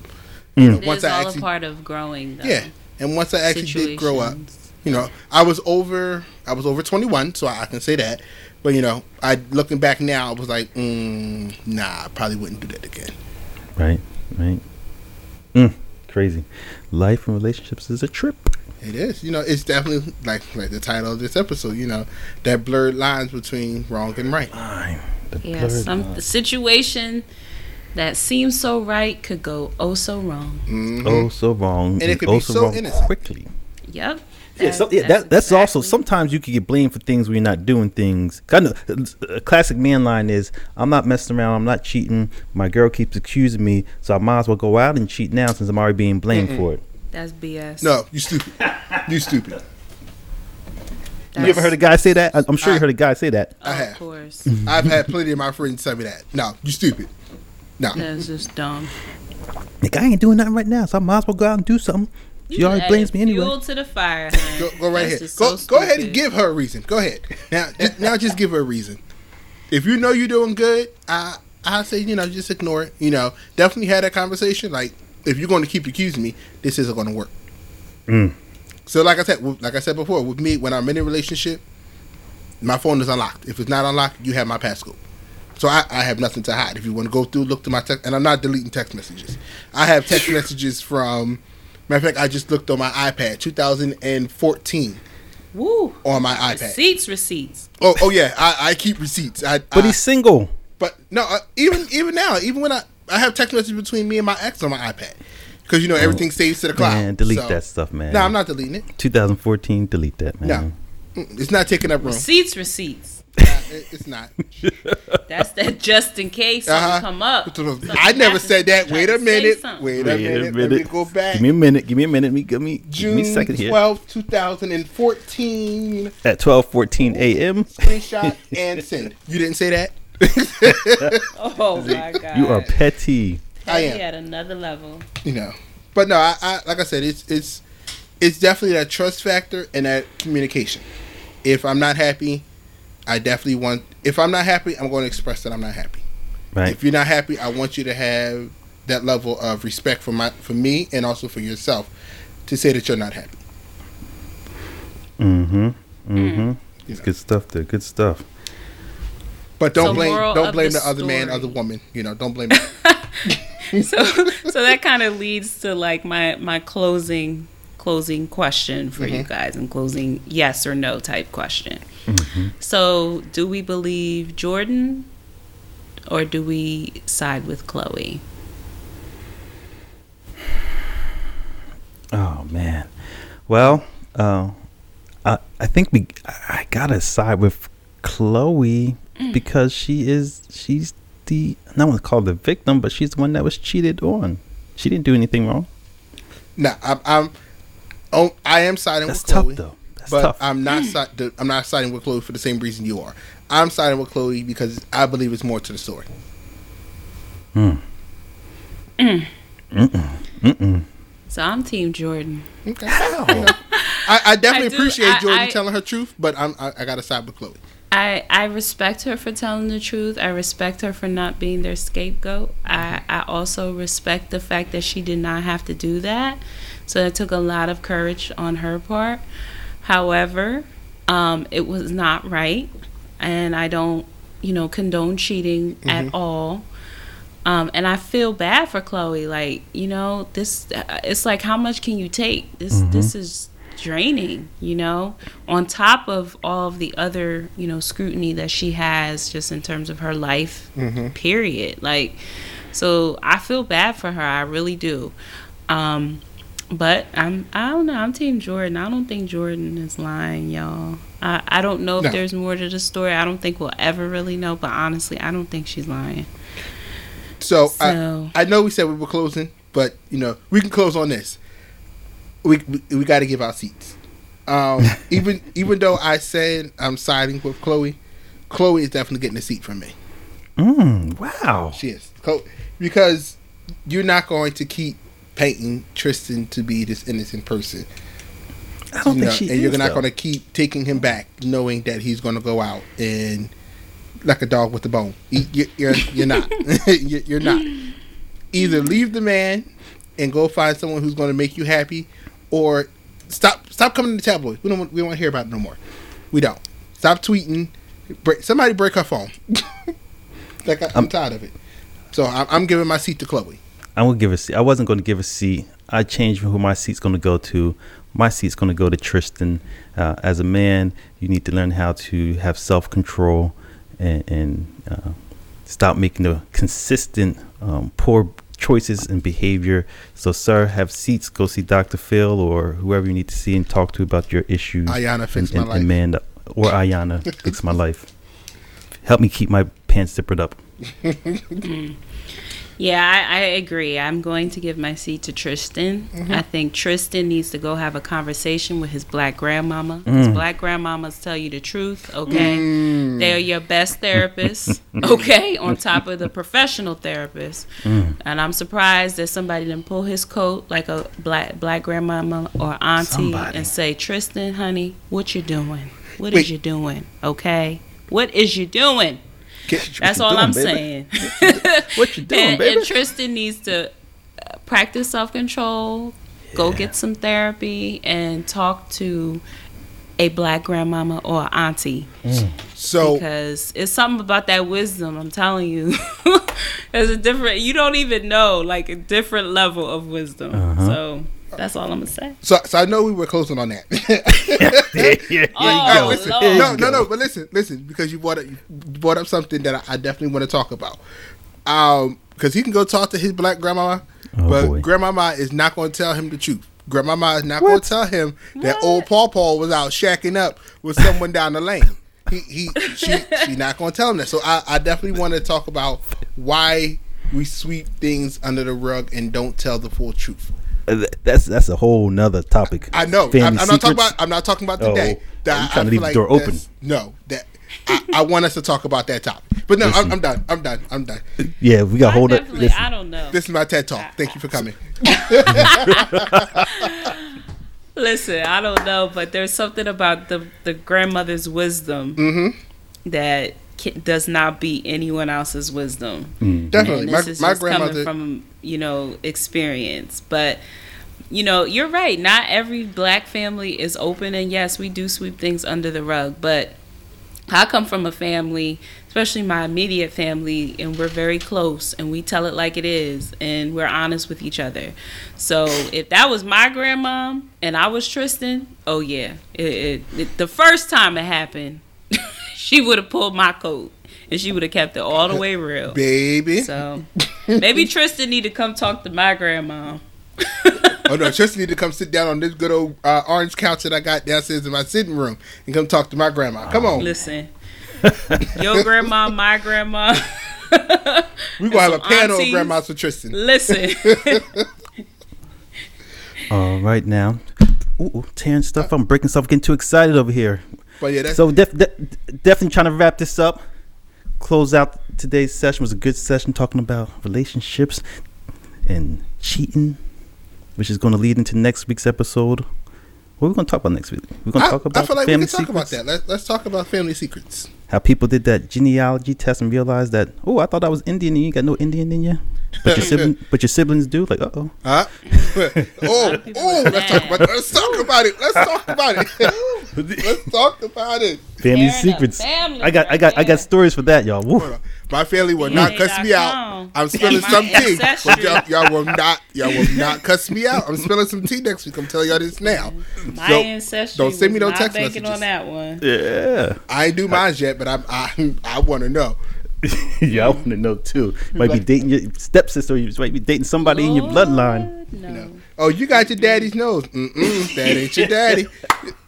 You know, It once is I all actually, a part of growing. Though. yeah, and once I actually did grow up, you know, I was over, I was over twenty one, so I can say that. But you know, I looking back now, I was like, mm, nah, I probably wouldn't do that again. Right, right. Mm, crazy. Life and relationships is a trip. It is, you know, it's definitely like like the title of this episode. You know, that blurred lines between wrong and right. Fine. The Yeah, blurred some line. the situation that seems so right could go oh so wrong. Mhm. oh so wrong And it could oh be so wrong innocent. quickly. Yep. Yeah, so, That- yeah, that, that's also sometimes you can get blamed for things when you're not doing things. I know a classic man line is, "I'm not messing around. I'm not cheating. My girl keeps accusing me, so I might as well go out and cheat now since I'm already being blamed for it." That's BS. No, you stupid. you stupid. You ever heard a guy say that? I- I'm sure I- you heard a guy say that. I have. Of have. course. I've had plenty of my friends tell me that. No, you stupid. No. That's just dumb. Like I ain't doing nothing right now, so I might as well go out and do something. She already added blames me anyway. Fuel to the fire. Go, go right That's ahead. Go, so go ahead and give her a reason. Go ahead. Now, j- now just give her a reason. If you know you're doing good, I I say you know just ignore it. You know, definitely had that conversation. Like if you're going to keep accusing me, this isn't going to work. Mm. So like I said, like I said before, with me when I'm in a relationship, my phone is unlocked. If it's not unlocked, you have my passcode. So I, I have nothing to hide. If you want to go through, look to my text, and I'm not deleting text messages. I have text messages from. Matter of fact, I just looked on my iPad, 2014, Woo. on my iPad. Receipts, receipts. Oh, oh yeah, I, I keep receipts. I, But I- he's single. but no, uh, even even now, even when I I have text messages between me and my ex on my iPad, because you know everything saves to the cloud. Oh, Man, delete So- that stuff, man. No, I'm not deleting it. 2014, delete that, man. No, it's not taking up room. Receipts, receipts. Nah, it- it's not. That's that just in case something Uh-huh. come up. Something I never said that. Wait a minute. Wait, Wait a minute. Let me go back. Give me a minute. Give me a minute. Give me give me June a second here. 12, 2014. At 12:14 a.m. Screenshot and send. You didn't say that. Oh my god. You are petty. I Petty am. at another level. you know. But no, I, I like I said, it's it's it's definitely that trust factor and that communication. If I'm not happy, I definitely want. If I'm not happy, I'm going to express that I'm not happy. Right. If you're not happy, I want you to have that level of respect for my for me and also for yourself to say that you're not happy. Mm-hmm. Mm-hmm. You know. Good stuff there. Good stuff. But don't So blame don't blame the the, other man, story. other woman. You know, don't blame. me. so so that kind of leads to like my my closing closing question for you guys and closing yes or no type question. So, do we believe Jordyn or do we side with Khloé? Oh man. Well, uh, I I think we I gotta side with Khloé Mm. because she is she's the I don't want to call the victim, but she's the one that was cheated on. She didn't do anything wrong. no, I'm, I'm oh, I am siding That's with Khloé. tough though. That's but tough. I'm not mm. si- I'm not siding with Khloé for the same reason you are. I'm siding with Khloé because I believe it's more to the story. Hmm. Mm. So, I'm Team Jordyn. Okay. I, I definitely I do- appreciate I- Jordyn I- telling her truth, but I'm I, I got to side with Khloé. I, I respect her for telling the truth. I respect her for not being their scapegoat. I, I also respect the fact that she did not have to do that. So it took a lot of courage on her part. However, um, it was not right. And I don't, you know, condone cheating at all. Um, and I feel bad for Khloé. Like, you know, this, uh, it's like, how much can you take? This, this is draining, you know, on top of all of the other, you know, scrutiny that she has just in terms of her life, period. Like, so I feel bad for her. I really do. Um, but I'm, I don't know. I'm Team Jordyn. I don't think Jordyn is lying, y'all. I, I don't know if No. there's more to the story. I don't think we'll ever really know. But honestly, I don't think she's lying. So, So- I, I know we said we were closing, but you know we can close on this. We we, we got to give out seats. Um, even even though I said I'm siding with Khloé, Khloé is definitely getting a seat from me. Mm, wow. She is because you're not going to keep painting Tristan to be this innocent person. I don't you think know, she and is. you're not going to keep taking him back, knowing that he's going to go out and like a dog with a bone. You- you- You're you're not. You're not. Either leave the man and go find someone who's going to make you happy, or stop stop coming to the tabloid. We don't want, we don't want to hear about it no more. We don't. Stop tweeting. Break, somebody break her phone. like I, I'm tired of it. So I'm, I'm giving my seat to Khloé. I will give a seat. I wasn't going to give a seat. I changed who my seat's going to go to. My seat's going to go to Tristan. Uh, as a man, you need to learn how to have self control and, and uh, stop making the consistent um, poor choices and behavior. So, sir, have seats. Go see Dr. Phil or whoever you need to see and talk to about your issues. Iyanla fix and, my and, life. and Amanda or Iyanla fix my life. Help me keep my pants zippered up. Yeah, I, I agree. I'm going to give my seat to Tristan. Mm-hmm. I think Tristan needs to go have a conversation with his black grandmama. His mm. black grandmamas tell you the truth, okay? Mm. They're your best therapists, okay, on top of the professional therapist. Mm. And I'm surprised that somebody didn't pull his coat like a black black grandmama or auntie Somebody. and say, Tristan, honey, what you doing? What Wait. is you doing? Okay? What is you doing? Get- That's all doing, I'm baby? saying. What you doing, and, baby? and Tristan needs to uh, practice self control, go get some therapy, and talk to a black grandmama or auntie so because it's something about that wisdom. I'm telling you, there's a different. You don't even know like a different level of wisdom. Uh-huh. So that's all I'm gonna say. so so I know we were closing on that. yeah, yeah, Oh, Uh, listen, Lord. There you no, no, no. But listen, listen, because you brought up, you brought up something that I, I definitely want to talk about. Um, because he can go talk to his black grandmama, Oh, but boy. grandmama is not going to tell him the truth. Grandmama is not going to tell him that old Paw Paw was out shacking up with someone down the lane. He, he, she, she not going to tell him that. So I, I definitely want to talk about why we sweep things under the rug and don't tell the full truth. Th- That's that's a whole nother topic. I know. Family I'm, I'm not talking about. I'm not talking about Oh, today. That you trying to feel leave the door open. No, that I, I want us to talk about that topic. But no, I'm, I'm done. I'm done. I'm done. Yeah, we got I hold it. definitely, I don't know. This is my TED talk. Thank you for coming. Listen, I don't know, but there's something about the the grandmother's wisdom Mm-hmm. that ca does not beat anyone else's wisdom. Mm. Definitely, And my, this is my just grandmother. coming from you know experience, but you know you're right. Not every black family is open, and yes, we do sweep things under the rug. But I come from a family, especially my immediate family, and we're very close, and we tell it like it is, and we're honest with each other. So if that was my grandmom and I was Tristan, oh yeah, it, it, it, the first time it happened, she would have pulled my coat and she would have kept it all the way real. baby. So maybe Tristan need to come talk to my grandma. oh no, Tristan need to come sit down on this good old uh, orange couch that I got downstairs in my sitting room and come talk to my grandma. Come on, Listen, your grandma, my grandma. we gonna have a some panel of grandmas for Tristan. Listen, All right now. Ooh, ooh, tearing stuff. I'm breaking stuff. Getting too excited over here. But yeah, So def- de- definitely trying to wrap this up. Close out today's session was a good session talking about relationships and cheating, which is going to lead into next week's episode. What are we going to talk about next week? We're going to I, talk about I feel like we can talk about that. Let's, let's talk about family secrets. How people did that genealogy test and realized that oh, I thought I was Indian and you got no Indian in you, but your sibling, but your siblings do. Like, uh oh. Huh? oh, people oh, was let's talk mad. about let's talk about it. Let's talk about it. let's talk about it. Family Fair secrets. Family I got, I right got, I got stories for that, y'all. Woo. Hold on. My family will not cuss me out. I'm spilling My some tea, but y'all, y'all will not, y'all will not cuss me out. I'm spilling some tea next week. I'm telling y'all this now. My So, ancestry. don't send me no text banking messages. on that one. Yeah. I ain't do mine yet, but I, I, I want to know. yeah, I want to know too. You might be dating your stepsister. You might be dating somebody in your bloodline. Lord, No. Oh, you got your daddy's nose. Mm-mm, that ain't your daddy.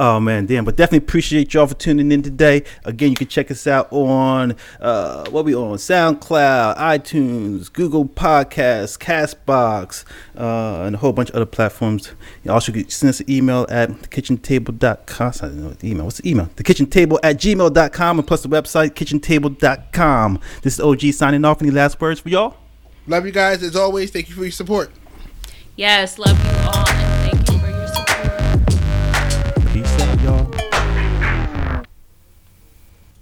Oh man, damn! But definitely appreciate y'all for tuning in today. Again, you can check us out on uh, what we on SoundCloud, iTunes, Google Podcasts, Castbox, uh, and a whole bunch of other platforms. You also can send us an email at thekitchentable.com. I don't know what the email. What's the email? Thekitchentable at gmail.com and plus the website kitchentable.com. This is OG signing off. Any last words for y'all? Love you guys as always. Thank you for your support. Yes, love you all.